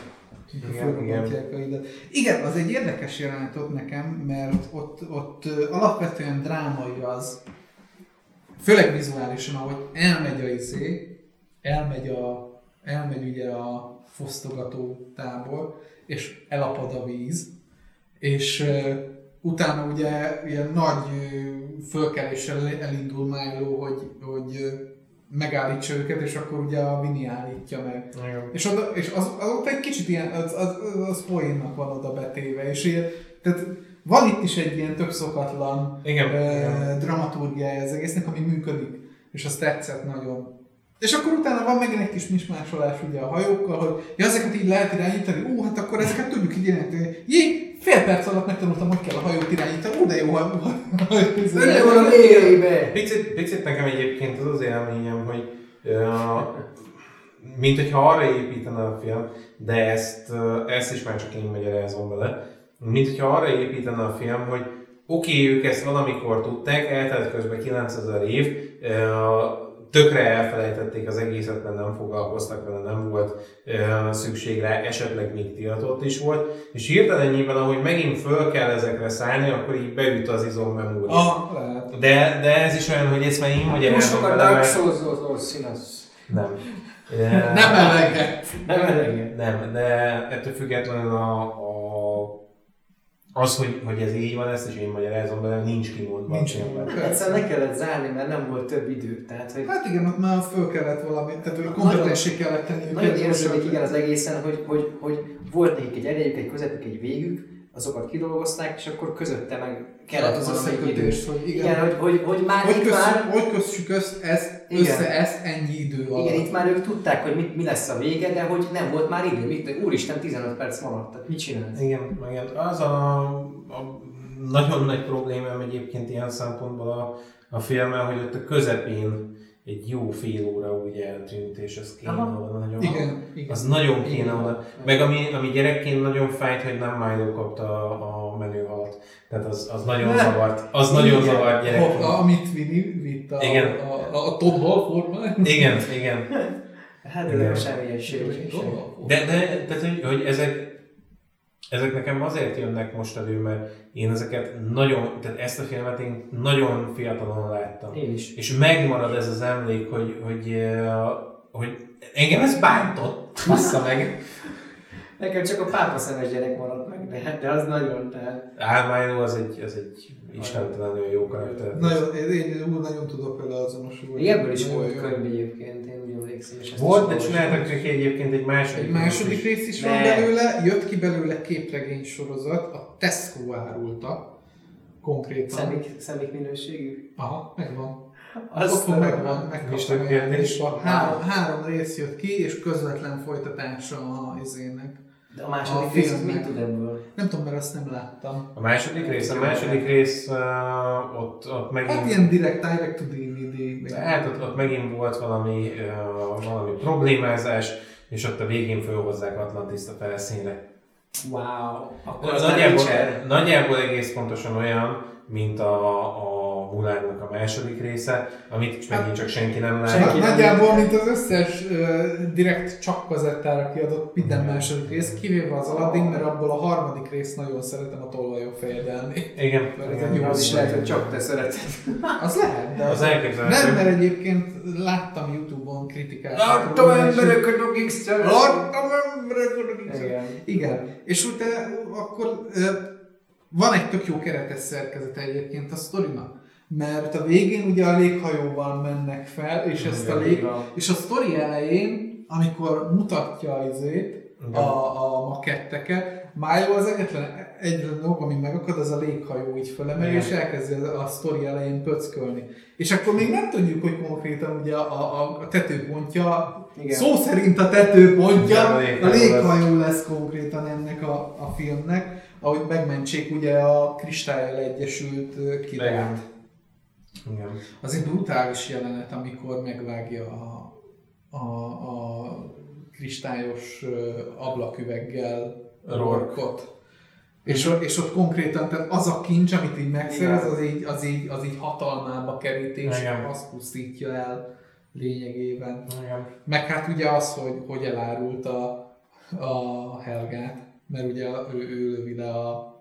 Igen, Igen, igen. az egy érdekes jelenet ott nekem, mert ott, ott alapvetően drámai az, főleg vizuálisan, ahogy elmegy a izé, elmegy, a, elmegy ugye a fosztogató tábor, és elapad a víz, és ö, utána ugye ilyen nagy ö, fölkeléssel elindul Milo, hogy, hogy ö, megállítsa őket, és akkor ugye a Vini állítja meg. Igen. És, oda, és az, az ott egy kicsit ilyen, az, az, az poénnak van oda betéve, és ilyen, tehát van itt is egy ilyen tök szokatlan Igen. ö, Igen. dramaturgiája az egésznek, ami működik, és az tetszett nagyon. És akkor utána van megint egy kis mismásolás ugye a hajókkal, hogy ja, ezeket így lehet irányítani, ó, hát akkor ezeket tudjuk így irányítani. Jé, fél perc alatt megtanultam, hogy kell a hajót irányítani, ó, de jó, ha... Ölle van a végébe! Picit, picit nekem egyébként az az élményem, hogy uh, mint hogyha arra építene a film, de ezt, uh, ezt is már csak én magyarázom bele, mint hogyha arra építene a film, hogy oké, okay, ők ezt valamikor tudták, eltelt közben 9000 év, uh, tökre elfelejtették az egészet, mert nem foglalkoztak vele, nem volt uh, szükség rá, esetleg még tiltott is volt, és hirtelenjében, ahogy megint föl kell ezekre szállni, akkor így beüt az izommemória. Ah, lehet. De, de ez is olyan, hogy ezt már én Most magyarázom a bele, Dark. Souls-ról. Nem. Nem eleget. Nem eleget. Nem, de ettől függetlenül a, a, az, hogy, hogy ez így van, ezt is én magyarázom bele, nincs kimondva. Nincs kimondva. Egyszerűen le kellett zárni, mert nem volt több idő. Tehát, hogy Hát igen, ott már föl kellett valami, tehát hogy kompetensé kellett tenni. Nagyon érződik igen az egészen, hogy, hogy, hogy volt nekik egy erejük, egy közepük, egy végük, azokat kidolgozták, és akkor közötte meg kellett az összekötés, hogy igen. Igen, hogy, hogy, hogy már Hogy, itt kösz, már, hogy kössük össze ezt, Igen. össze ezt ennyi idő alatt. igen, itt már ők tudták, hogy mit, mi lesz a vége, de hogy nem volt már idő. Mit, úristen, 15 perc maradt, tehát mit csinálsz? Igen, igen. Az a, a nagyon nagy problémám egyébként ilyen szempontból a, a filmmel, hogy ott a közepén egy jó fél óra úgy eltűnt, és ez kéne Aha. oda nagyon. Igen, igen. Az nagyon kéne Igen. oda. Meg ami, ami gyerekként nagyon fájt, hogy nem Milo kapta a, a menőhalat. Tehát az, az nagyon Ne. zavart. Az nagyon Igen. zavart gyerekként. Hoppla, amit Vini vitt a, Igen. a, a, a Todd Hall formán. Igen, igen. Hát ez nem semmiesség. De, de tehát, hogy, hogy ezek, ezek nekem azért jönnek most elő, mert én ezeket nagyon, tehát ezt a filmet én nagyon fiatalon láttam. Én is. És megmarad ez az emlék, hogy, hogy, eh, hogy engem ez bántott, bassza meg. Nekem csak a pápa szemes gyerek maradt meg, de, de az nagyon, tehát Álmányló az egy, az egy istentelenül jó karakter. Nagyon, én, én úgy nagyon tudok vele azonosulni. Ebből is volt könyv egyébként, én emlékszem. és Volt, de csináltak neki egyébként egy második. Egy második rész rész is Ne. van belőle, jött ki belőle képregény sorozat, a Tesco árulta konkrétan. Szemik, szemik minőségű? Aha, megvan. Az Otthon megvan, megkaptam részben. Három, három rész jött ki, és közvetlen folytatása a izének. De a második A rész az mit tud ebből? Nem tudom, mert azt nem láttam. A második rész, a második rész uh, ott, ott megint... Hát ilyen direkt, direct to DVD. Hát ott, ott megint volt valami, uh, valami problémázás, és ott a végén felhozzák Atlantiszt a felszínre. Wow. Akkor Az nagyjából, nagyjából egész pontosan olyan, mint a, a Mulánnak a második része, amit megint csak senki nem lát. Senki nem nagyjából, mint az összes uh, direkt csak kazettára kiadott minden második rész, kivéve az Aladdin, mert abból a harmadik rész nagyon szeretem a tolvajok fejedelni. Igen, Mert ez igen. egy jó Az is lehet, hogy csak te szereted. Az lehet, de Az elképzelhető. Nem, mert egyébként láttam Youtube-on kritikákat. Láttam embereket, akik szeretnek. Láttam embereket, akik Igen. Igen, és utána akkor van egy tök jó keretes szerkezete egyébként a sztorinak. Mert a végén ugye a léghajóval mennek fel, és ezt a lég... És a sztori elején, amikor mutatja izét, a, a maketteket, Májó az egyetlen egyetlen dolog, ami megakad, az a léghajó így fölemeli, Igen. és elkezdi a, a sztori elején pöckölni. És akkor még nem tudjuk, hogy konkrétan ugye a, a, a tetőpontja, Igen. szó szerint a tetőpontja, Igen, a a léghajó léghajó lesz konkrétan ennek a, a filmnek, ahogy megmentsék ugye a kristályjal egyesült ö, királyt. Igen. Az egy brutális jelenet, amikor megvágja a, a, a kristályos ablaküveggel. Rorkot. És, ott- és ott konkrétan, tehát az a kincs, amit így megszerez, az így, az így, az így hatalmába kerít, és Igen. azt pusztítja el lényegében. Igen. Meg hát ugye az, hogy, hogy elárult a, a Helgát, mert ugye ő, ő lövi le a...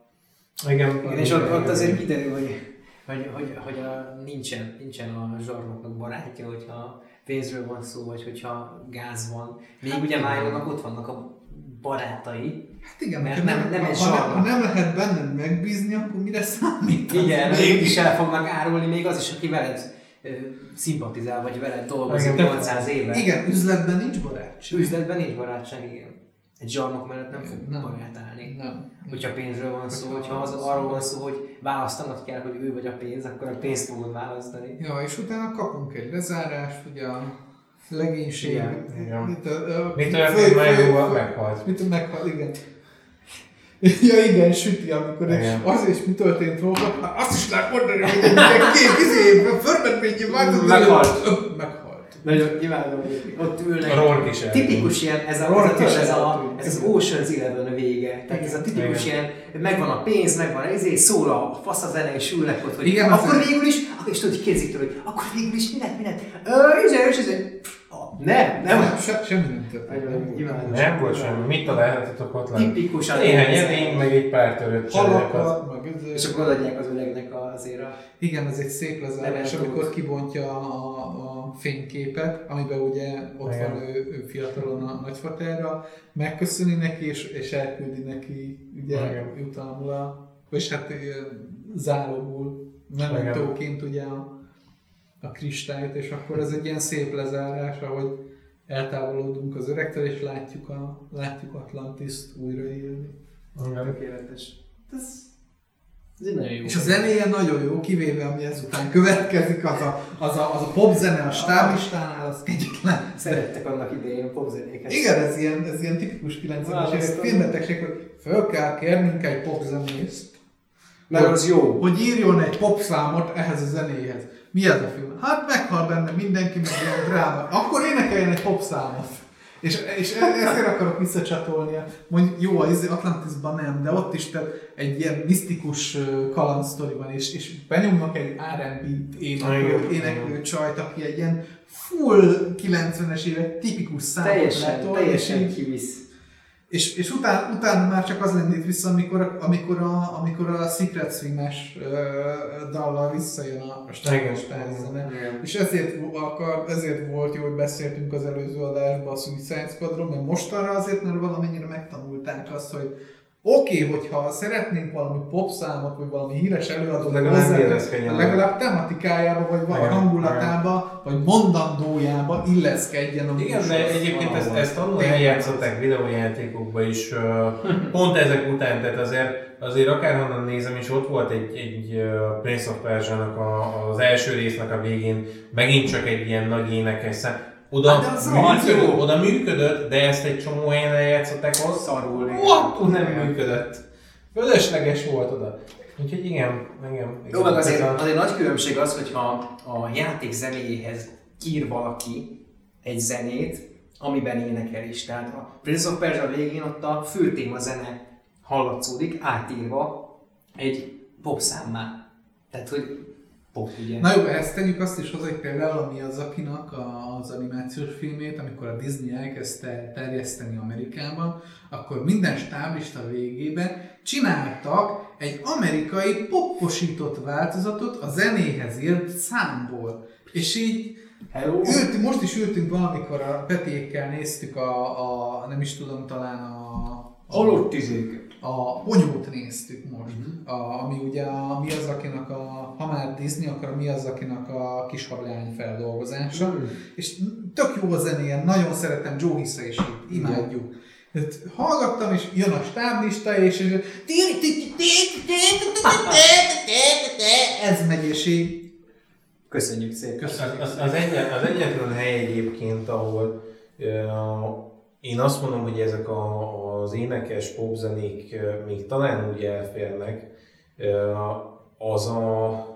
Igen. Igen, és ott, ott azért kiderül, hogy, hogy, hogy, hogy a, nincsen, nincsen a zsarnoknak barátja, hogyha pénzről van szó, vagy hogyha gáz van. Még ugye Májónak ott vannak a barátai. Hát igen, Mert ha nem- nem egy ha, ha nem lehet benned megbízni, akkor mire számít? Igen, ők is el fognak árulni, még az is, aki veled szimpatizál, vagy veled dolgozik Igen. 800 éve. Igen, üzletben nincs barátság. Üzletben nincs barátság, igen. Egy zsarnok mellett nem fog Nem. barát állni. Nem. Hogyha pénzről van szó, Hogyha az arról van szó, hogy választanod kell, hogy ő vagy a pénz, akkor a pénzt fogod választani. Ja, és utána kapunk egy lezárást, ugye a legénység. Igen, igen. Mit, a, a, Mit olyan, föl- meghalt? Mit meghal, igen. Ja igen, süti, amikor Igen. az és mi történt róla, hát azt is lehet mondani, hogy egy két izé, förmetményi vágott. Meghalt. Meghalt. Nagyon imádom, hogy ott ülnek. A Rourke is eltűnt. Tipikus ilyen, ez, a, Rourke ez, is a, ez, a, ez az Ocean's Eleven vége. Tehát ez a tipikus Igen. ilyen, megvan a pénz, megvan a izé, szól a fasz a zene, és ülnek ott, hogy Igen, akkor az- végül is, akkor és tudod, hogy kérdezik tőle, hogy akkor végül is mi lett, mi lett? Ö, izé, és izé. Ah, Nem, nem. Se, semmi nem történt. Nem volt semmi. Mit találhatatok ott lenni? Tipikusan. Néhány ez- edény, meg egy pár törött Halakat, meg ez- És akkor odaadják az öregnek azért a... Igen, ez egy szép lezárás, amikor kibontja a, a fényképet, amiben ugye ott Igen. van ő, ő fiatalon a nagyfaterra, megköszöni neki, és, és elküldi neki ugye Igen. jutalmul a, és hát zálogul, mementóként ugye a, a kristályt, és akkor ez egy ilyen szép lezárás, ahogy eltávolodunk az öregtől, és látjuk, a, látjuk Atlantiszt újraélni. Tökéletes. Ez, ez egy nagyon jó. És a zenéje nagyon jó, kivéve ami ezután következik, az a, az a, az a pop zene a stáblistánál, az kegyetlen. Szerettek annak idején a popzenéket. Igen, ez ilyen, ez ilyen tipikus 90-es évek Választani. filmbetegség, hogy föl kell kérnünk egy popzenészt, Mert az jó. hogy írjon egy popszámot ehhez a zenéhez. Mi ez a film? Hát meghal benne mindenki, meg ilyen dráma. Akkor énekeljen egy popszámot. És, és e- ezért akarok visszacsatolni. Mondjuk jó, az Atlantisban nem, de ott is tehát egy ilyen misztikus kalandsztori van, és, és benyomnak egy R&B-t éneklő, éneklő csajt, aki egy ilyen full 90-es évek tipikus számot Teljesen, letol, teljesen és így- kivisz. És, és után, utána már csak az lendít vissza, amikor, amikor, a, amikor a Secret Swing-es dallal visszajön a, a. Igen. És ezért, akar, ezért volt jó, hogy beszéltünk az előző adásban a Suicide Squadról, mert mostanra azért, mert valamennyire megtanulták azt, hogy oké, okay, hogyha szeretnénk valami popszámot, vagy valami híres előadót Legalább hozzá, legalább tematikájába, vagy val- Igen, hangulatába, vagy mondandójába illeszkedjen a Igen, de egyébként ezt, ezt annól eljátszották videójátékokban is, pont ezek után, tehát azért, azért akárhonnan nézem, és ott volt egy, egy Prince of Persia-nak a, az első résznek a végén, megint csak egy ilyen nagy énekes szám. Oda, Hát az működött, jó. oda működött, de ezt egy csomó helyen eljátszották, ott Szarul. igen. What? nem működött. Fölösleges volt oda. Úgyhogy igen, igen. Jó, meg azért, a- azért nagy különbség az, hogyha a játék zenéjéhez ír valaki egy zenét, amiben énekel is. Tehát a Prince of Persia végén ott a fő téma zene hallatszódik, átírva egy popszámmá. Tehát, hogy pop, ugye? Na jó, ezt tegyük azt is hozzá, hogy például a Miyazakinak az animációs filmét, amikor a Disney elkezdte terjeszteni Amerikában, akkor minden stáblista végében csináltak egy amerikai poposított változatot a zenéhez írt számból. És így Hello? ültünk, most is ültünk valamikor a Petékkel néztük a, a nem is tudom, talán a, Halott izék. A Ponyót néztük most, a, ami ugye a mi az, akinek a, ha már Disney, akkor a mi az, akinek a kishablány feldolgozása, és tök jó a zenéje, nagyon szeretem, Joe Hissa is imádjuk. Hát hallgattam, és jön a stáblista, és és- ez megy, és így Köszönjük szépen. Az, az, az, egyet, az egyetlen hely egyébként, ahol uh, én azt mondom, hogy ezek a, az énekes popzenék még talán úgy elférnek, az a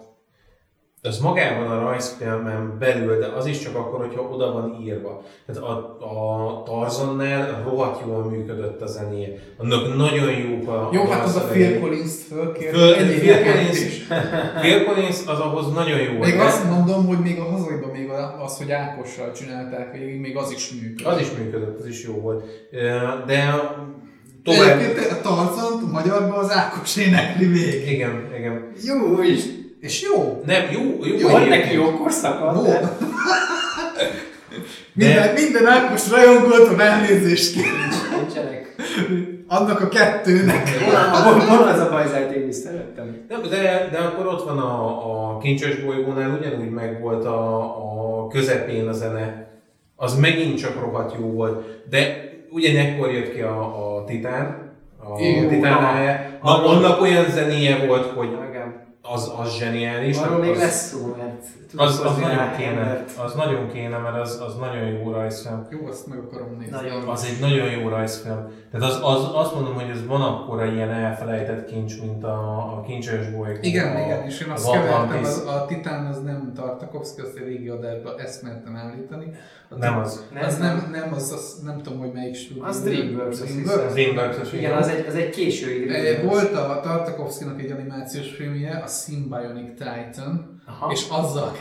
az magában a rajzfilmen belül, de az is csak akkor, hogyha oda van írva. Tehát a, a Tarzannál rohadt jól működött a zenéje. Annak nagyon jók a Jó, hát az a. Phil Collins-t fölkért. Phil, Collins. Phil Collins az ahhoz nagyon jó. Még volt. azt mondom, hogy még a hazaiban még az, hogy Ákossal csinálták végig, még az is működik. Az is működött, az is jó volt. De tovább... Egyébként a Tarzant magyarban az Ákos énekli végig. Igen, igen. Jó is. És jó. Nem, jó, jó. Jó, Van egyébként. neki jó korszaka, Jó. de Minden, minden Ákos rajongótól elnézést kér. nincsenek. Annak a kettőnek. Van, van az a bajzájt, én is szerettem. Nem, de, de akkor ott van a, a kincses bolygónál ugyanúgy megvolt a, a közepén a zene. Az megint csak rohadt jó volt. De ugyanekkor jött ki a, a Titán, a Titán na. annak olyan zenéje volt, hogy. Az, az zseniális. Arról még az, lesz szó, mert Az, az hozni nagyon kéne, embert. az nagyon kéne, mert az, az nagyon jó rajzfilm. Jó, azt meg akarom nézni. Nagyon. Az egy nagyon jó rajzfilm. Tehát az, az, azt mondom, hogy ez van akkora ilyen elfelejtett kincs, mint a, a kincses bolygó. Igen, a, igen, és én azt az kevertem, az, a Titán az nem Tartakovsky, azt a régi adásban ezt mertem állítani. A Nem az. Az nem, nem, az, az nem tudom, hogy melyik stúdió. Az Dreamworks, azt Dreamworks. hiszem. Dreamworks-os, Igen, az egy, az egy késői Dreamworks. Volt a Tartakovskynak egy animációs filmje, a Symbionic Titan, Aha. és azzal.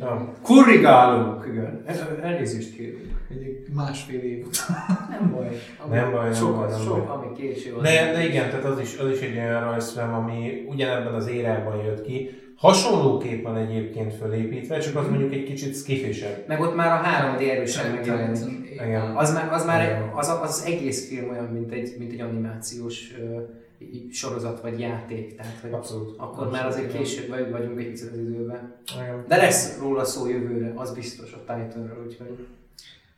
Ja. Kurrigálunk, igen. El- Elnézést kérünk. Egy másfél év után. Nem baj. Ami Nem baj, nem sok, baj, nem sok, baj. ami késő van. De, de igen, tehát az is, az is egy olyan rajzfilm, ami ugyanebben az érában jött ki. Hasonlóképpen egyébként fölépítve, csak az mondjuk egy kicsit skifisebb. Meg ott már a 3D erősen megjelenik. Az már, az, már az, az, egész film olyan, mint egy, mint egy animációs így sorozat vagy játék. Tehát, hogy Abszolút. akkor már azért később vagy- vagyunk egy picit az időben. Igen. De lesz róla szó jövőre, az biztos a Titanről, úgyhogy...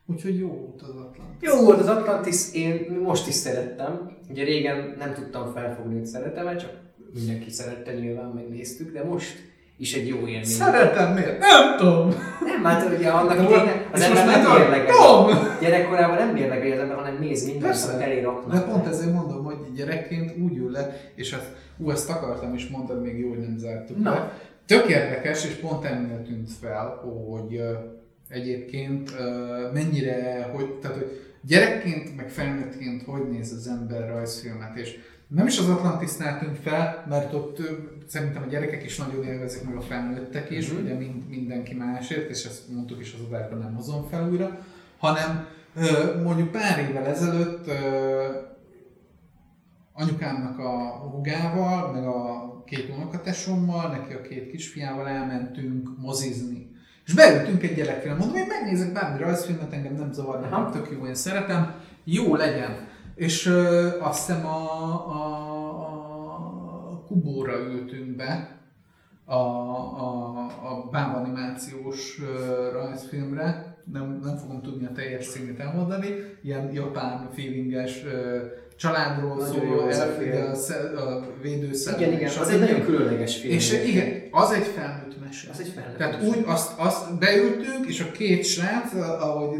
Úgyhogy jó volt az Atlantis. Jó volt az Atlantis, én most is szerettem. Ugye régen nem tudtam felfogni, hogy szeretem csak mindenki szerette, nyilván megnéztük, de most is egy jó élmény. Szeretem miért? Nem tudom. Nem, hát ugye annak De idején az ember nem már mérlegel. tudom. Gyerekkorában nem mérlegel az ember, hanem néz mindent, amit elé raknak. De pont ezért mondom, gyerekként úgy ül le, és ezt, ú, ezt akartam is mondani, még jó, hogy nem zártuk Na. le. Tök érdekes, és pont ennél tűnt fel, hogy egyébként mennyire, hogy, tehát, hogy gyerekként, meg felnőttként hogy néz az ember rajzfilmet, és nem is az Atlantisnál tűnt fel, mert ott szerintem a gyerekek is nagyon élvezik, meg a felnőttek is, Mhm. ugye mind, mindenki másért, és ezt mondtuk is az adásban, nem hozom fel újra, hanem mondjuk pár évvel ezelőtt anyukámnak a hugával, meg a két unokatesommal, neki a két kisfiával elmentünk mozizni. És beültünk egy gyerekfilm, mondom, én megnézek bármi rajzfilmet, engem nem zavar, nekem tök jó, én szeretem, jó legyen. És ö, azt hiszem a, a, a Kubóra ültünk be, a, a, a BAM animációs ö, rajzfilmre, nem, nem fogom tudni a teljes címét elmondani, ilyen japán feelinges családról Nagyon szól, jó az a a, sze- a védőszer. Igen, igen, az egy nagyon különleges film. És igen, az egy felnőtt mese. Az egy felnőtt Tehát mese. úgy azt, azt beültünk, és a két srác, ahogy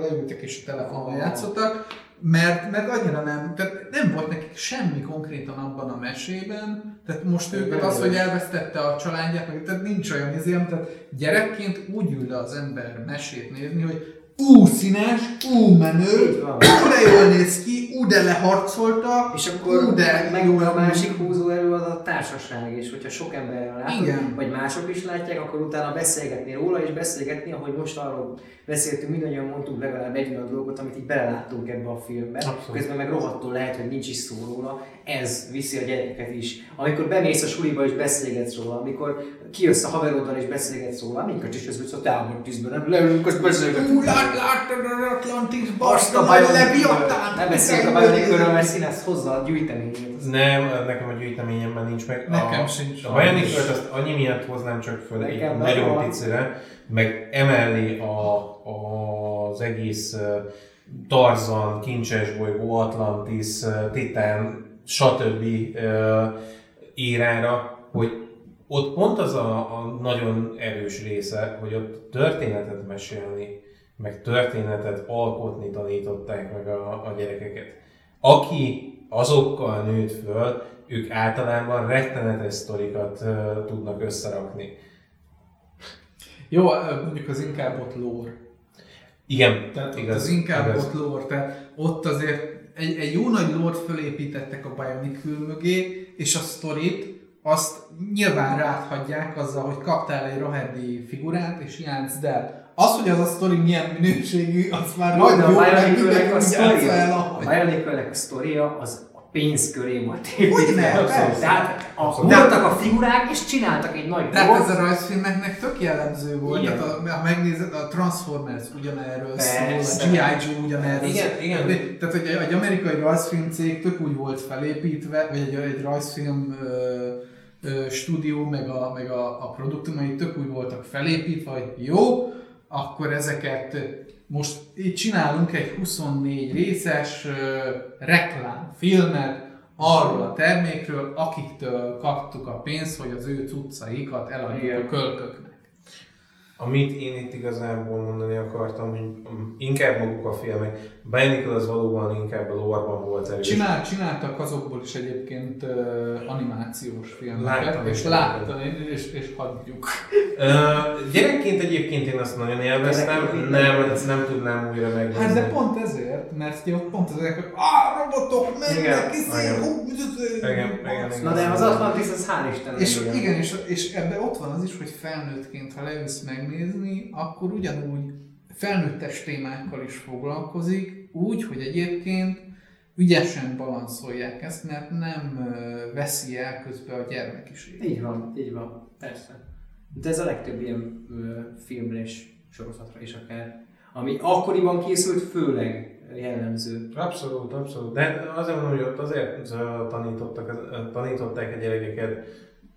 leültek és a telefonnal játszottak, mert, mert annyira nem, tehát nem volt nekik semmi konkrétan abban a mesében, tehát most őket az, hogy elvesztette a családját, meg, tehát nincs olyan izém, tehát gyerekként úgy ül le az ember mesét nézni, hogy ú színes, ú menő, ú de jól néz ki, ú de leharcolta, És akkor ú de meg a másik húzóerő az a társaság is, hogyha sok emberrel látod, Igen. vagy mások is látják, akkor utána beszélgetni róla, és beszélgetni, ahogy most arról beszéltünk, mindannyian mondtunk legalább egy olyan dolgot, amit így beleláttunk ebbe a filmbe. Abszolút. Közben meg rohadtul lehet, hogy nincs is szó róla. Ez viszi a gyerekeket is. Amikor bemész a suliba és beszélgetsz róla, amikor kijössz a haveroddal és beszélgetsz róla, minket is ez a távolod tízben, nem leülünk, azt beszélgetünk. Ú, lát, láttad az Atlantisban, Azt a. Leviatán. Nem beszélünk a Bionicről, mert színesz hozzá a gyűjteményét. Nem, nekem a gyűjteményemben nincs meg. Nekem a, sincs. A Bionicles azt annyi miatt hoznám csak föl, egy Nekem nagyon picire, meg emellé a, a, az egész Tarzan, Kincses bolygó, Atlantis, Titán, stb. Érára, hogy ott pont az a, a nagyon erős része, hogy ott történetet mesélni, meg történetet alkotni tanították meg a, a gyerekeket. Aki azokkal nőtt föl, ők általában rettenetes sztorikat uh, tudnak összerakni. Jó, mondjuk az inkább ott lore. Igen, Tehát igaz, ott az inkább igaz. ott lore, tehát ott azért egy, egy jó nagy lore fölépítettek a Bionicle mögé, és a sztorit azt nyilván ráthagyják azzal, hogy kaptál egy Rohedi figurát, és játszd el. Az, hogy az a sztori milyen minőségű, az már jó, a Bionicről a sztoria, a a sztoria az pénz köré volt építve. Tehát a, voltak a figurák, és csináltak egy nagy Tehát ez a rajzfilmeknek tök jellemző volt, Igen. tehát a, ha megnézed, a Transformers ugyanerről szól, a G.I. Joe ugyanerről Igen, szól. igen. De- Tehát, hogy egy amerikai rajzfilmcég tök úgy volt felépítve, vagy egy, egy rajzfilm ö, ö, stúdió, meg a, meg a, a produktumai tök úgy voltak felépítve, hogy jó, akkor ezeket most így csinálunk egy 24 részes reklámfilmet arról a termékről, akiktől kaptuk a pénzt, hogy az ő cuccaikat eladjuk a kölköknek. Amit én itt igazából mondani akartam, hogy inkább maguk a filmek, Bionicle az valóban inkább a lore volt erős. Csinál, csináltak azokból is egyébként uh, animációs filmeket, Láttam és láttam, én, és, és hagyjuk. Ö, gyerekként egyébként én azt nagyon élveztem, nem. ezt nem tudnám újra megnézni. Hát de pont ezért, mert ugye ott pont ezek, hogy ah, robotok, mennek, Igen, izé, igen. hú, Igen, igen, igen. Na de az Atlantis, az hál' Istennek. És igen, és, és ebben ott van az is, hogy felnőttként, ha leülsz megnézni, akkor ugyanúgy felnőttes témákkal is foglalkozik, úgy, hogy egyébként ügyesen balanszolják ezt, mert nem veszi el közben a gyermek is. Így van, így van, persze. De ez a legtöbb ilyen ö, filmre és sorozatra is akár. Ami akkoriban készült, főleg jellemző. Abszolút, abszolút. De azért mondom, hogy ott azért tanítottak, tanították a gyerekeket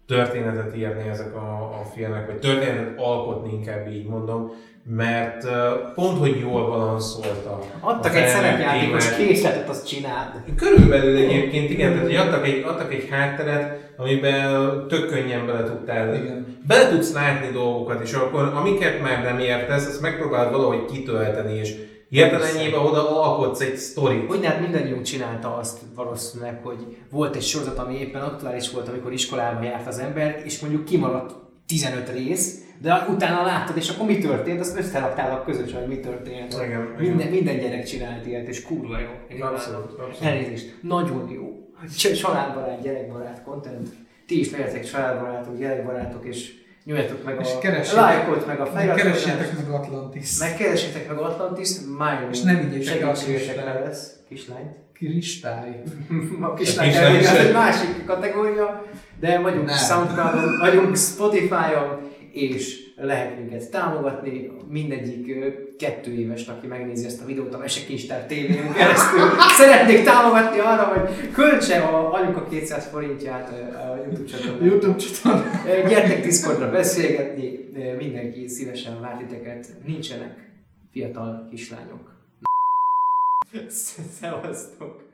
történetet írni ezek a, a filmek, vagy történetet alkotni inkább így mondom, mert pont, hogy jól balanszolta. Adtak egy szerepjátékos készletet, azt csináld. Körülbelül egyébként igen, tehát hogy adtak egy, adtak egy hátteret, amiben tök könnyen bele tudtál, Igen. bele tudsz látni dolgokat, és akkor amiket már nem értesz, azt megpróbálod valahogy kitölteni, és hirtelenjében oda alkotsz egy sztorit. Hogy hát mindannyiunk csinálta azt valószínűleg, hogy volt egy sorozat, ami éppen aktuális volt, amikor iskolába járt az ember, és mondjuk kimaradt 15 rész, de utána láttad, és akkor mi történt, azt összeraktál közösen, hogy mi történt. Igen, igen. Minden, minden gyerek csinált ilyet, és kurva jó. Én Abszolút, abszolút. Elnézést. Nagyon jó. Cs- Családbarát, gyerekbarát content. Ti is legyetek családbarátok, gyerekbarátok, és nyomjatok meg És a keressétek- lájkot, meg a Meg feliratkozást. keressétek meg Atlantis. Megkeresétek meg Atlantis, májló. És ne vigyétek el a kislányt. lesz. Kislányt. Kristály. A kislány elég, az egy- másik kategória, de vagyunk Nem. Soundcloudon, vagyunk Spotify-on, és lehet minket támogatni. Mindegyik kettő éves, aki megnézi ezt a videót a Mesekincstár tévén keresztül. Szeretnék támogatni arra, hogy költse a anyuka 200 forintját a YouTube csatornán. YouTube csatorna. Ö, Gyertek Discordra beszélgetni, mindenki szívesen vár titeket. Nincsenek fiatal kislányok. Szevasztok!